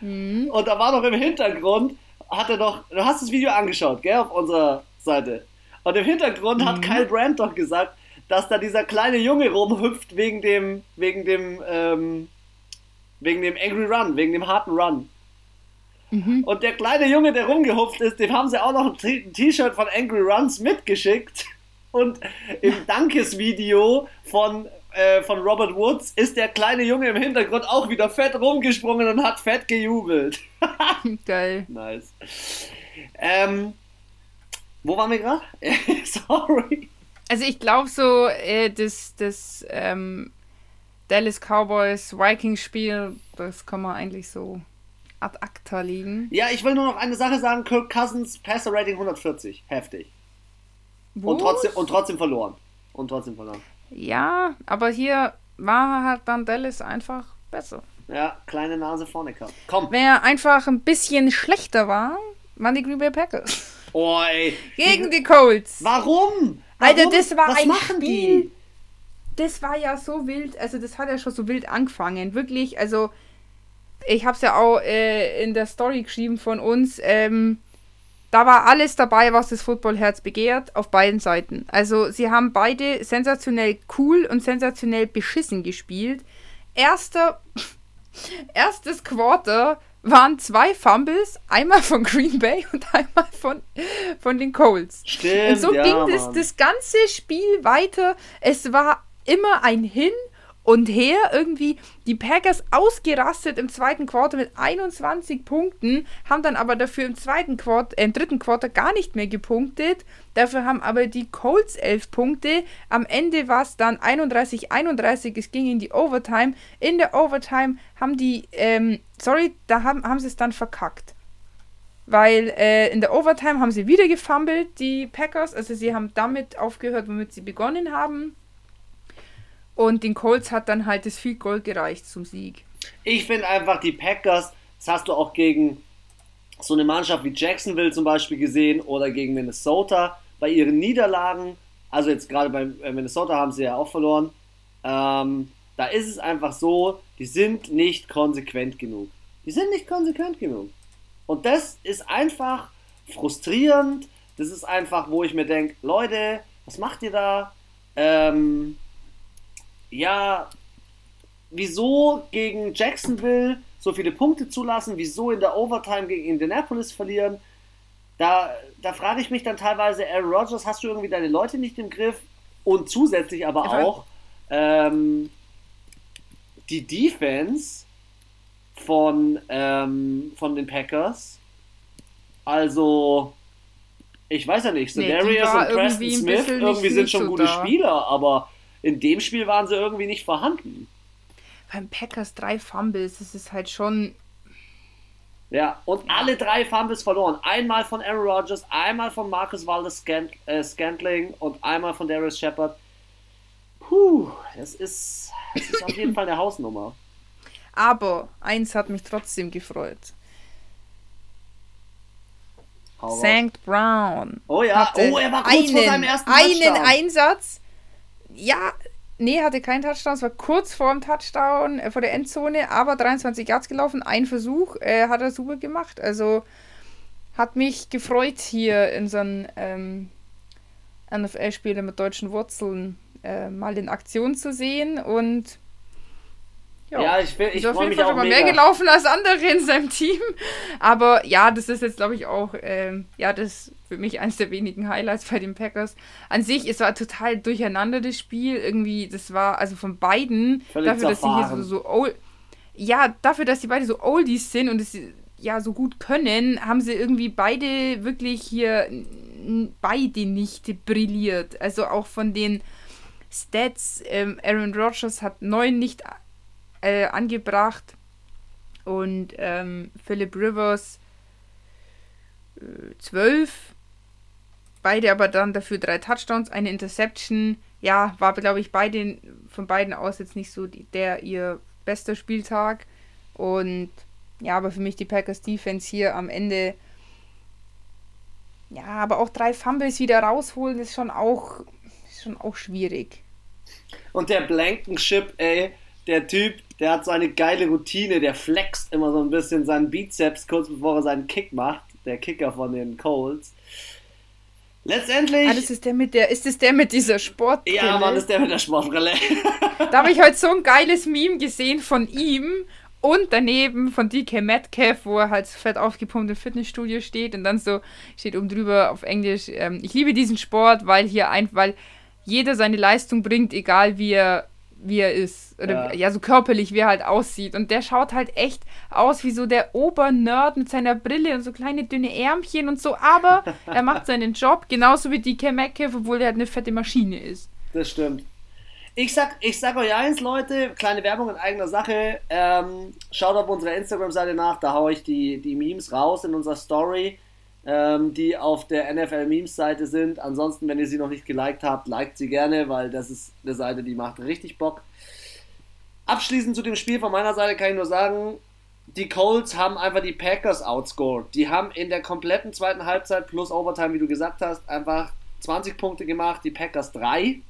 Mhm. Und da war noch im Hintergrund hat er doch, du hast das Video angeschaut, gell, auf unserer Seite. Und im Hintergrund mhm. hat Kyle Brandt doch gesagt, dass da dieser kleine Junge rumhüpft wegen dem, wegen dem, ähm, wegen dem Angry Run, wegen dem harten Run. Mhm. Und der kleine Junge, der rumgehupft ist, dem haben sie auch noch ein T-Shirt von Angry Runs mitgeschickt. Und im Dankesvideo von, äh, von Robert Woods ist der kleine Junge im Hintergrund auch wieder fett rumgesprungen und hat fett gejubelt. Geil. Nice. Ähm, wo waren wir gerade? Sorry. Also ich glaube so, äh, das, das ähm, Dallas Cowboys Vikings Spiel, das kann man eigentlich so ad acta legen. Ja, ich will nur noch eine Sache sagen, Kirk Cousins Passer Rating 140, heftig. Und trotzdem, und trotzdem verloren. Und trotzdem verloren. Ja, aber hier war halt dann Dallas einfach besser. Ja, kleine Nase vorne gehabt. Komm. Wer einfach ein bisschen schlechter war, waren die Green Bay Packers. Oh, ey. Gegen die, die Colts. Warum? Warum? Alter, das war Was ein machen Spiel. Die? Das war ja so wild, also das hat ja schon so wild angefangen. Wirklich, also ich habe es ja auch äh, in der Story geschrieben von uns. Ähm, da war alles dabei, was das Footballherz begehrt, auf beiden Seiten. Also sie haben beide sensationell cool und sensationell beschissen gespielt. Erster, erstes Quarter waren zwei Fumbles, einmal von Green Bay und einmal von, von den Colts. Stimmt, und so ja, ging das, das ganze Spiel weiter. Es war immer ein Hin und her irgendwie die Packers ausgerastet im zweiten Quarter mit 21 Punkten, haben dann aber dafür im zweiten Quarter, äh, im dritten Quarter gar nicht mehr gepunktet. Dafür haben aber die Colts 11 Punkte. Am Ende war es dann 31-31. Es ging in die Overtime. In der Overtime haben die, ähm, sorry, da haben, haben sie es dann verkackt. weil äh, in der Overtime haben sie wieder gefummelt, die Packers. Also sie haben damit aufgehört, womit sie begonnen haben. Und den Colts hat dann halt das Field Goal gereicht zum Sieg. Ich finde einfach die Packers, das hast du auch gegen so eine Mannschaft wie Jacksonville zum Beispiel gesehen oder gegen Minnesota bei ihren Niederlagen. Also jetzt gerade bei äh, Minnesota haben sie ja auch verloren. Ähm, da ist es einfach so, die sind nicht konsequent genug. Die sind nicht konsequent genug. Und das ist einfach frustrierend. Das ist einfach, wo ich mir denke, Leute, was macht ihr da? Ähm, ja, wieso gegen Jacksonville so viele Punkte zulassen? Wieso in der Overtime gegen Indianapolis verlieren? Da, da frage ich mich dann teilweise, Aaron Rodgers, hast du irgendwie deine Leute nicht im Griff? Und zusätzlich aber auch ähm, die Defense von, ähm, von den Packers. Also, ich weiß ja nicht, Nee, Darius und Preston Smith irgendwie sind schon so gute da. Spieler, aber in dem Spiel waren sie irgendwie nicht vorhanden. Beim Packers drei Fumbles, das ist halt schon. Ja, und alle drei Fumbles verloren. Einmal von Aaron Rodgers, einmal von Marcus Valdes Scant äh, Scantling und einmal von Darius Shepard. Puh, das ist, das ist auf jeden Fall eine Hausnummer. Aber eins hat mich trotzdem gefreut. St. Brown. Oh ja, oh, er war kurz vor seinem ersten einen Touchdown. Einsatz. Ja, nee, hatte keinen Touchdown. Es war kurz vor dem Touchdown, äh, vor der Endzone, aber 23 Yards gelaufen. Ein Versuch äh, hat er super gemacht. Also hat mich gefreut, hier in so einem ähm, NFL-Spieler mit deutschen Wurzeln äh, mal in Aktion zu sehen. Und Ja, ich, will- ich ist auf jeden Fall schon mal mega. mehr gelaufen als andere in seinem Team. Aber ja, das ist jetzt, glaube ich, auch, ähm, ja, das ist für mich eines der wenigen Highlights bei den Packers. An sich, es war total durcheinander, das Spiel. Irgendwie, das war, also von beiden, Völlig dafür, dass sie hier zerfahren. so, so old, ja, dafür, dass sie beide so Oldies sind und es ja so gut können, haben sie irgendwie beide wirklich hier beide nicht brilliert. Also auch von den Stats, ähm, Aaron Rodgers hat neun nicht äh, angebracht und ähm, Philip Rivers äh, zwölf. Beide aber dann dafür drei Touchdowns, eine Interception. Ja, war, glaube ich, beide, von beiden aus jetzt nicht so die, der ihr bester Spieltag. Und ja, aber für mich die Packers Defense hier am Ende. Ja, aber auch drei Fumbles wieder rausholen ist schon auch, ist schon auch schwierig. Und der Blankenship, ey, der Typ, der hat so eine geile Routine, der flext immer so ein bisschen seinen Bizeps kurz bevor er seinen Kick macht. Der Kicker von den Colts. Letztendlich. Ah, das ist der mit der, ist das der mit dieser Sportbrille? ja, Mann, ist der mit der Sportbrille. Da habe ich heute so ein geiles Meme gesehen von ihm und daneben von DK Metcalf, wo er halt fett aufgepumpt im Fitnessstudio steht und dann so steht oben drüber auf Englisch, ähm, ich liebe diesen Sport, weil hier ein, weil jeder seine Leistung bringt, egal wie er, wie er ist. Oder Ja. ja. so körperlich, wie er halt aussieht. Und der schaut halt echt aus wie so der Obernerd mit seiner Brille und so kleine dünne Ärmchen und so, aber er macht seinen Job, genauso wie DK Metcalf, obwohl er halt eine fette Maschine ist. Das stimmt. Ich sag, ich sag euch eins, Leute, kleine Werbung in eigener Sache. Ähm, schaut auf unserer Instagram-Seite nach, da haue ich die, die Memes raus in unserer Story, ähm, die auf der NFL-Memes-Seite sind. Ansonsten, wenn ihr sie noch nicht geliked habt, liked sie gerne, weil das ist eine Seite, die macht richtig Bock. Abschließend zu dem Spiel von meiner Seite kann ich nur sagen, die Colts haben einfach die Packers outscored. Die haben in der kompletten zweiten Halbzeit plus Overtime, wie du gesagt hast, einfach 20 Punkte gemacht, die Packers 3.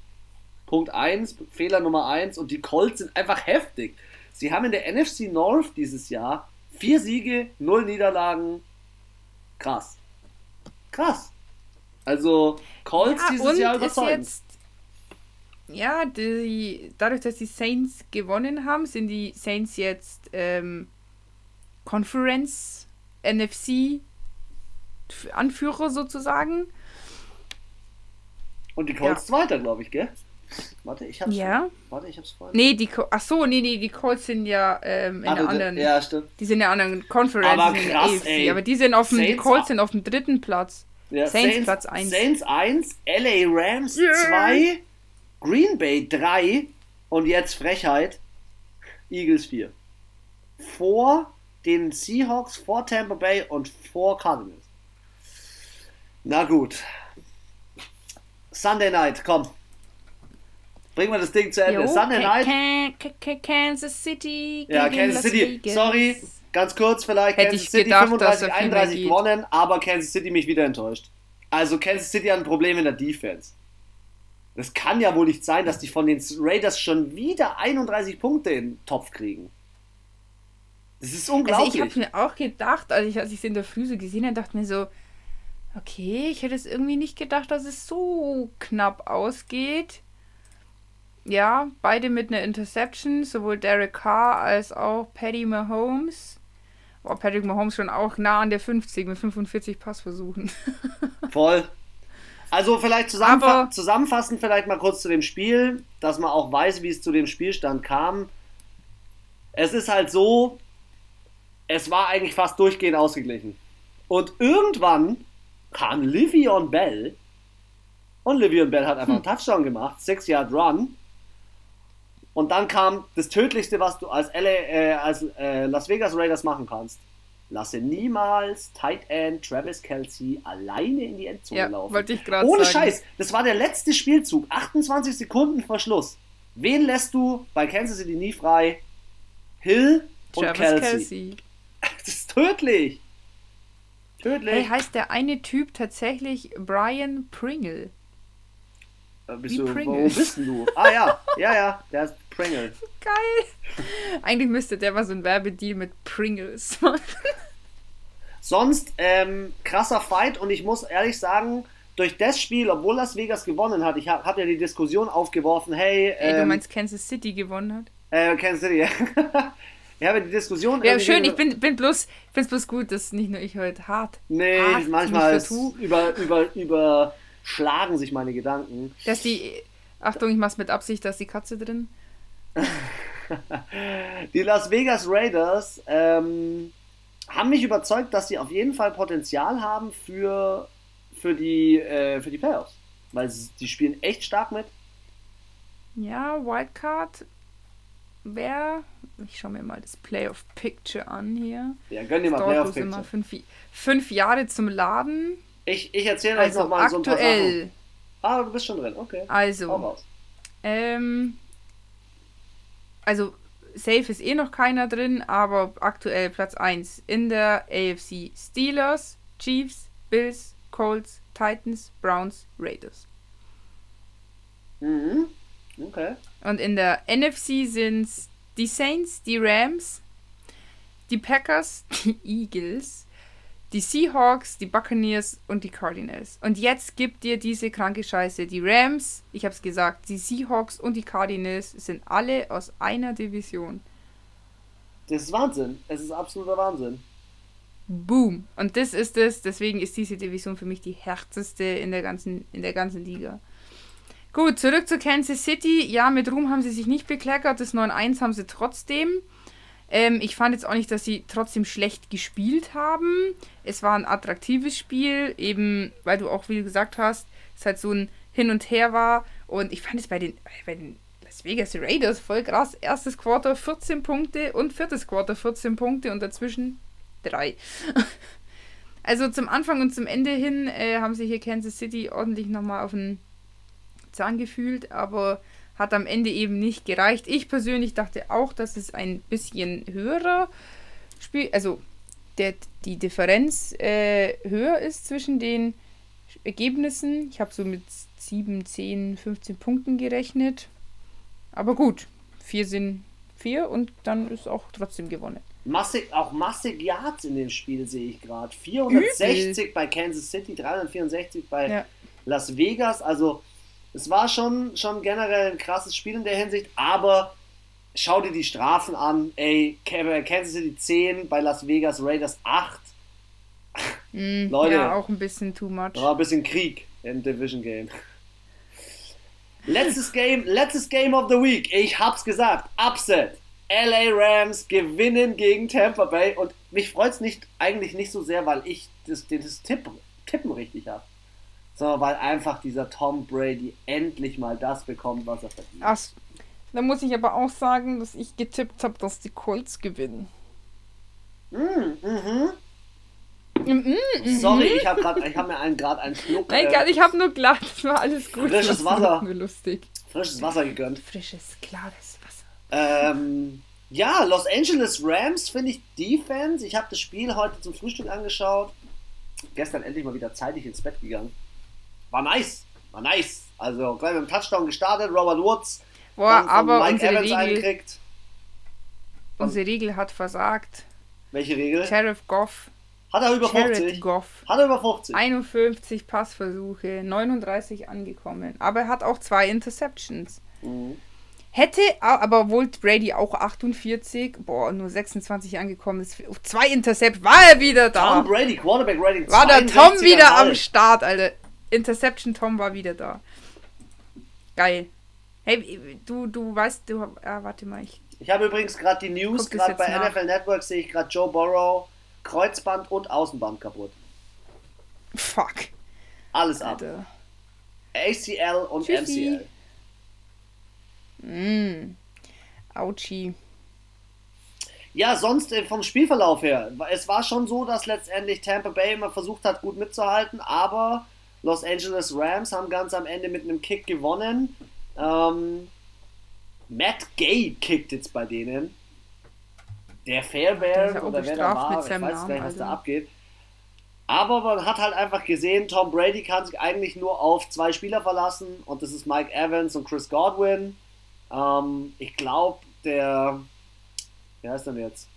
Punkt 1, Fehler Nummer 1 und die Colts sind einfach heftig. Sie haben in der NFC North dieses Jahr vier Siege, null Niederlagen. Krass. Krass. Also Colts Ja, dieses und Jahr jetzt, ja, die, dadurch, dass die Saints gewonnen haben, sind die Saints jetzt ähm, Conference NFC Anführer sozusagen. Und die Colts zweiter, glaube ich, gell? Warte, ich hab's. Ja. Warte, ich hab's vorhin. Nee, die ach so, nee, nee, die Colts sind ja ähm, in Ach, der anderen, Ja, stimmt. die sind in der anderen Conference, Aber krass, ey. aber die sind auf dem, die Saints Colts sind auf dem dritten Platz. Ja, Saints Platz eins. Saints 1, LA Rams Yeah. 2, Green Bay 3 und jetzt Frechheit, Eagles 4. Vor den Seahawks, vor Tampa Bay und vor Cardinals. Na gut. Sunday Night, komm. Bringen wir das Ding zu Ende. Jo, Sunday Night. Ka- Ka- Kansas City. Ja, Kansas City. Sorry, ganz kurz vielleicht. Hätte Kansas ich City gedacht, dass er 35, viel mehr 31 geht. gewonnen, aber Kansas City mich wieder enttäuscht. Also Kansas City hat ein Problem in der Defense. Das kann ja wohl nicht sein, dass die von den Raiders schon wieder 31 Punkte in den Topf kriegen. Das ist Also unglaublich. ich habe mir auch gedacht, als ich als ich es in der Früh so gesehen habe, dachte mir so, okay, ich hätte es irgendwie nicht gedacht, dass es so knapp ausgeht. Ja, beide mit einer Interception, sowohl Derek Carr als auch Patty Mahomes. War Patrick Mahomes schon auch nah an der 50 mit 45 Passversuchen. Voll. Also vielleicht zusammenfa zusammenfassend vielleicht mal kurz zu dem Spiel, dass man auch weiß, wie es zu dem Spielstand kam. Es ist halt so, es war eigentlich fast durchgehend ausgeglichen. Und irgendwann kam Livion Bell und Livion Bell hat einfach einen Touchdown gemacht, 6 Yard Run. Und dann kam das Tödlichste, was du als, LA, äh, als äh, Las Vegas Raiders machen kannst. Lasse niemals Tight End Travis Kelsey alleine in die Endzone ja, laufen. wollte ich gerade Ohne sagen. Scheiß, das war der letzte Spielzug, 28 Sekunden vor Schluss. Wen lässt du bei Kansas City nie frei? Hill und Travis Kelsey. Kelsey. Das ist tödlich. Tödlich. Hey, heißt der eine Typ tatsächlich Brian Pringle? Äh, bist wie du, wo Pringles. bist denn du? Ah ja, ja, ja, der ist Pringle. Geil. Eigentlich müsste der mal so ein Werbedeal mit Pringles machen. Sonst ähm, krasser Fight und ich muss ehrlich sagen, durch das Spiel, obwohl Las Vegas gewonnen hat, ich habe hab ja die Diskussion aufgeworfen, hey, Ey, du ähm, meinst Kansas City gewonnen hat? äh, Kansas City, ja. ich habe die Diskussion Ja, schön, ich bin, bin bloß, ich find's bloß gut, dass nicht nur ich heute hart, Nee, hart manchmal über, über, überschlagen sich meine Gedanken. dass die, Achtung, ich mach's mit Absicht, da ist die Katze drin. Die Las Vegas Raiders ähm, haben mich überzeugt, dass sie auf jeden Fall Potenzial haben für, für, die, äh, für die Playoffs. Weil sie, die spielen echt stark mit. Ja, Wildcard wäre, ich schau mir mal das Playoff Picture an hier. Ja, gönn dir mal Playoff bloß immer Picture. fünf, fünf Jahre zum Laden. Ich, ich erzähle euch Also nochmal so ein paar Sachen. aktuell, Ah, du bist schon drin, okay. Also, ähm, also safe ist eh noch keiner drin, aber aktuell Platz 1 in der AFC Steelers, Chiefs, Bills, Colts, Titans, Browns, Raiders. Mhm. Okay. Und in der NFC sind die Saints, die Rams, die Packers, die Eagles, die Seahawks, die Buccaneers und die Cardinals. Und jetzt gibt dir diese kranke Scheiße. Die Rams, ich hab's gesagt, die Seahawks und die Cardinals sind alle aus einer Division. Das ist Wahnsinn. Es ist absoluter Wahnsinn. Boom. Und das ist es, deswegen ist diese Division für mich die härteste in der ganzen, in der ganzen Liga. Gut, zurück zu Kansas City. Ja, mit Ruhm haben sie sich nicht bekleckert. Das 9-1 haben sie trotzdem. Ähm, ich fand jetzt auch nicht, dass sie trotzdem schlecht gespielt haben. Es war ein attraktives Spiel, eben weil du auch, wie du gesagt hast, es halt so ein Hin und Her war. Und ich fand es bei den, bei den Las Vegas Raiders voll krass. Erstes Quarter 14 Punkte und viertes Quarter 14 Punkte und dazwischen drei. Also zum Anfang und zum Ende hin äh, haben sie hier Kansas City ordentlich nochmal auf den Zahn gefühlt, aber hat am Ende eben nicht gereicht. Ich persönlich dachte auch, dass es ein bisschen höherer Spiel, also der, die Differenz äh, höher ist zwischen den Ergebnissen. Ich habe so mit 7, 10, 15 Punkten gerechnet. Aber gut, vier sind vier und dann ist auch trotzdem gewonnen. Massig, auch massig Yards in dem Spiel sehe ich gerade. 460 bei Kansas City, 364 bei Ja. Las Vegas. Also es war schon, schon generell ein krasses Spiel in der Hinsicht, aber schau dir die Strafen an. Ey, Ka- Kansas City 10, bei Las Vegas Raiders 8. Mm, Leute. Ja, auch ein bisschen too much. War ein bisschen Krieg im Division Game. Letztes Game, letztes Game of the Week. Ich hab's gesagt. Upset. LA Rams gewinnen gegen Tampa Bay und mich freut's nicht, eigentlich nicht so sehr, weil ich das, das Tipp, Tippen richtig habe, sondern weil einfach dieser Tom Brady endlich mal das bekommt, was er verdient. Ach, da muss ich aber auch sagen, dass ich getippt habe, dass die Colts gewinnen. Mm, mhm. Mm, mm, Sorry, mhm. ich habe gerade, ich habe mir einen gerade einen Schluck Nein, äh, ich habe nur glatt. Das war alles gut. Frisches Wasser. Lustig. frisches Wasser gegönnt. Frisches, klares Wasser. Ähm, ja, Los Angeles Rams finde ich Defense. Ich habe das Spiel heute zum Frühstück angeschaut. Gestern endlich mal wieder zeitig ins Bett gegangen. War nice, war nice. Also gleich mit dem Touchdown gestartet, Robert Woods. Boah, aber Mike unsere Evans Regel, eingekriegt. unsere Regel hat versagt. Welche Regel? Sheriff Goff. Hat er über Jared 50? Goff. Hat er über 50? 51 Passversuche, 39 angekommen. Aber er hat auch zwei Interceptions. Mhm. Hätte, aber obwohl Brady auch 48, boah, nur 26 angekommen ist. Zwei Intercept, war er wieder da. Tom Brady, Quarterback Rating War der Tom 62,5. wieder am Start, Alter. Interception Tom war wieder da. Geil. Hey, du, du weißt, du, ah, warte mal, ich, Ich habe übrigens gerade die News, gerade bei nach. NFL Network sehe ich gerade Joe Burrow, Kreuzband und Außenband kaputt. fuck, Alles ab. Alter. ACL und Tschüssi. MCL. Mm. Autschi. Ja, sonst äh, vom Spielverlauf her. Es war schon so, dass letztendlich Tampa Bay immer versucht hat, gut mitzuhalten, aber Los Angeles Rams haben ganz am Ende mit einem Kick gewonnen. Ähm, Matt Gay kickt jetzt bei denen. Der ja auch oder wer da war, ich weiß Namen, gar nicht, was also. da abgeht. Aber man hat halt einfach gesehen, Tom Brady kann sich eigentlich nur auf zwei Spieler verlassen und das ist Mike Evans und Chris Godwin. Ähm, ich glaube, der, wer heißt denn jetzt?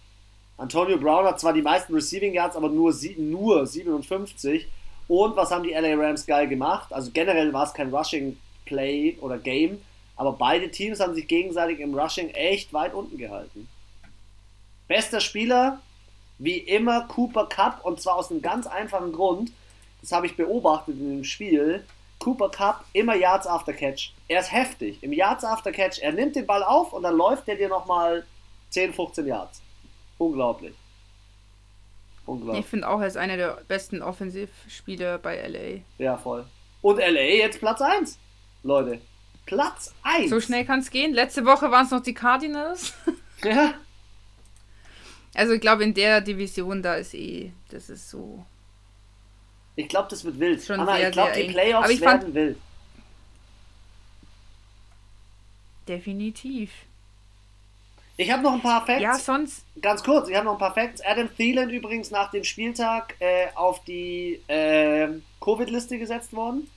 Antonio Brown hat zwar die meisten Receiving Yards, aber nur, sie, nur 57. Und was haben die LA Rams geil gemacht? Also generell war es kein Rushing Play oder Game, aber beide Teams haben sich gegenseitig im Rushing echt weit unten gehalten. Bester Spieler, wie immer Cooper Cup und zwar aus einem ganz einfachen Grund. Das habe ich beobachtet in dem Spiel. Cooper Cup immer Yards after Catch. Er ist heftig. Im Yards after Catch, er nimmt den Ball auf und dann läuft er dir nochmal 10, 15 Yards. Unglaublich. Ich Unglaublich. finde auch, er ist einer der besten Offensivspieler bei LA. Ja, voll. Und LA jetzt Platz 1. Leute. Platz 1. So schnell kann es gehen. Letzte Woche waren es noch die Cardinals. Ja. Also ich glaube, in der Division, da ist eh, das ist so. Ich glaube, das wird wild. Schon Anna, sehr, ich glaube, die. Playoffs ich werden wild. Definitiv. Ich habe noch ein paar Facts. Ja, sonst. Ganz kurz, ich habe noch ein paar Facts. Adam Thielen übrigens nach dem Spieltag äh, auf die äh, Covid-Liste gesetzt worden.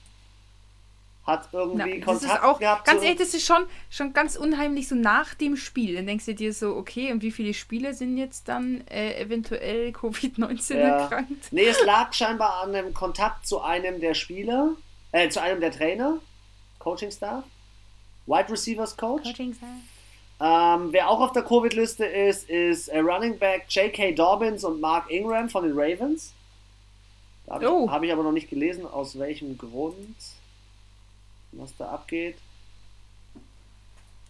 Hat Na, irgendwie das Kontakt ist auch, gehabt. ganz ehrlich, das ist schon, schon ganz unheimlich so nach dem Spiel. Dann denkst du dir so, okay, und wie viele Spieler sind jetzt dann äh, eventuell Covid-19 Ja. erkrankt? Nee, es lag scheinbar an einem Kontakt zu einem der Spieler, äh, zu einem der Trainer, Coaching-Staff, Wide Receivers Coach. Ähm, wer auch auf der Covid-Liste ist, ist äh, Running Back J.K. Dobbins und Mark Ingram von den Ravens. Habe ich, Oh. hab ich aber noch nicht gelesen, aus welchem Grund, was da abgeht.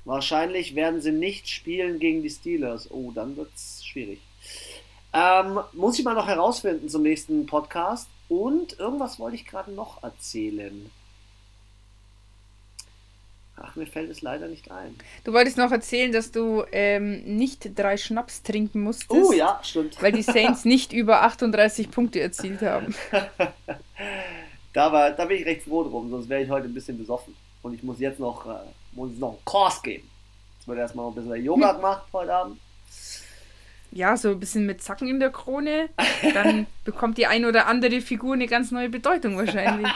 Wahrscheinlich werden sie nicht spielen gegen die Steelers. Oh, dann wird es schwierig. Ähm, muss ich mal noch herausfinden zum nächsten Podcast. Und irgendwas wollte ich gerade noch erzählen. Ach, mir fällt es leider nicht ein. Du wolltest noch erzählen, dass du ähm, nicht drei Schnaps trinken musstest. Oh ja, stimmt. Weil die Saints nicht über 38 Punkte erzielt haben. Da, war, da bin ich recht froh drum, sonst wäre ich heute ein bisschen besoffen. Und ich muss jetzt noch, äh, muss noch einen Kurs geben. Jetzt wird erstmal ein bisschen Yoga gemacht heute Abend. Ja, so ein bisschen mit Zacken in der Krone. Dann bekommt die ein oder andere Figur eine ganz neue Bedeutung wahrscheinlich.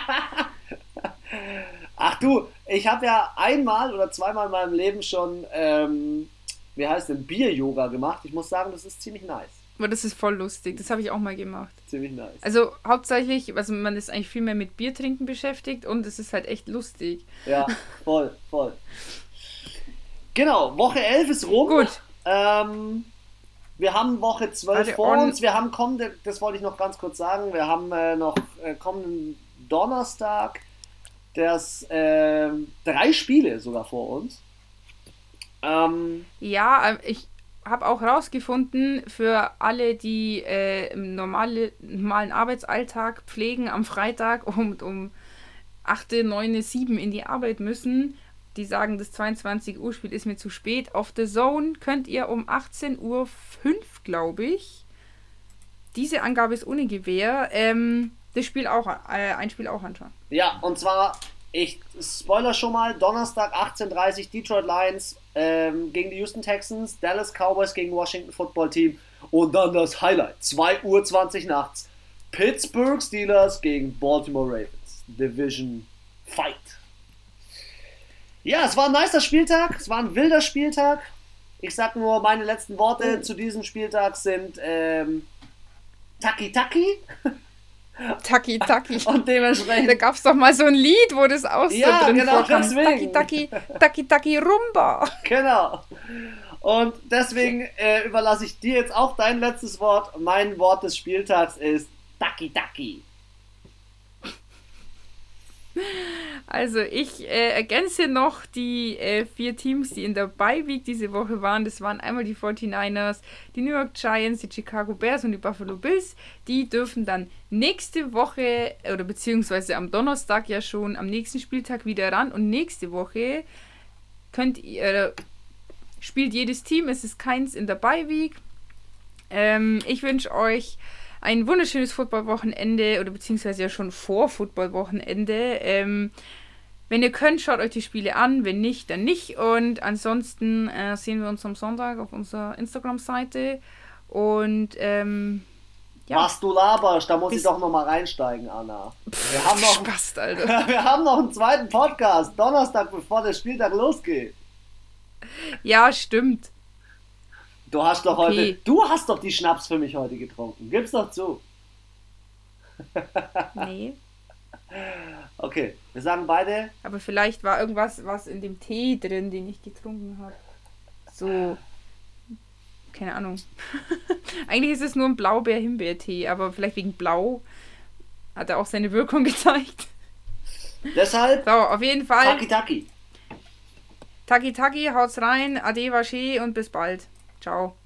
Ach du, ich habe ja einmal oder zweimal in meinem Leben schon, ähm, wie heißt denn, Bier-Yoga gemacht. Ich muss sagen, das ist ziemlich nice. Aber das ist voll lustig. Das habe ich auch mal gemacht. Ziemlich nice. Also hauptsächlich, also man ist eigentlich viel mehr mit Bier trinken beschäftigt und es ist halt echt lustig. Ja, voll, voll. Genau, Woche 11 ist rum. Gut. Ähm, wir haben Woche 12 Warte, vor uns. Wir haben kommende, das wollte ich noch ganz kurz sagen, wir haben äh, noch äh, kommenden Donnerstag das, äh, drei Spiele sogar vor uns. Ähm, Ja, äh, ich habe auch rausgefunden, für alle, die äh, im normale, normalen Arbeitsalltag pflegen am Freitag und um 8, 9, 7 in die Arbeit müssen, die sagen, das 22 Uhr Spiel ist mir zu spät. Auf The Zone könnt ihr um 18 Uhr 5, glaube ich, diese Angabe ist ohne Gewehr. Ähm, das Spiel auch, äh, ein Spiel auch anschauen. Ja, und zwar, ich spoiler schon mal, Donnerstag 18.30 Detroit Lions ähm, gegen die Houston Texans, Dallas Cowboys gegen Washington Football Team und dann das Highlight, 2.20 Uhr nachts, Pittsburgh Steelers gegen Baltimore Ravens. Division Fight. Ja, es war ein nicer Spieltag, es war ein wilder Spieltag. Ich sag nur, meine letzten Worte oh. zu diesem Spieltag sind ähm, Taki Taki. Taki Taki. Und dementsprechend. Da gab es doch mal so ein Lied, wo das auch so ja, drin genau, vorkam. deswegen. Taki Taki, Taki Taki Rumba. Genau. Und deswegen äh, überlasse ich dir jetzt auch dein letztes Wort. Mein Wort des Spieltags ist Taki Taki. Also ich äh, ergänze noch die äh, vier Teams, die in der Bye-Week diese Woche waren. Das waren einmal die 49ers, die New York Giants, die Chicago Bears und die Buffalo Bills. Die dürfen dann nächste Woche oder beziehungsweise am Donnerstag ja schon am nächsten Spieltag wieder ran. Und nächste Woche könnt ihr, äh, spielt jedes Team, es ist keins in der Bye-Week. Ähm, ich wünsche euch ein wunderschönes Footballwochenende oder beziehungsweise ja schon vor Footballwochenende. Ähm, wenn ihr könnt, schaut euch die Spiele an. Wenn nicht, dann nicht. Und ansonsten äh, sehen wir uns am Sonntag auf unserer Instagram-Seite. Und ähm, ja. Was du laberst, da muss Bis ich doch nochmal reinsteigen, Anna. Wir haben, noch, Spaß, Alter. wir haben noch einen zweiten Podcast, Donnerstag, bevor der Spieltag losgeht. Ja, stimmt. Du hast doch heute, du hast doch die Schnaps für mich heute getrunken. Gib's doch zu. nee. Okay, wir sagen beide. Aber vielleicht war irgendwas was in dem Tee drin, den ich getrunken habe. So. Keine Ahnung. Eigentlich ist es nur ein Blaubeer-Himbeer-Tee, aber vielleicht wegen Blau hat er auch seine Wirkung gezeigt. Deshalb. So, auf jeden Fall. Taki Taki. Taki Taki, haut's rein, Ade Vaché und bis bald. Ciao.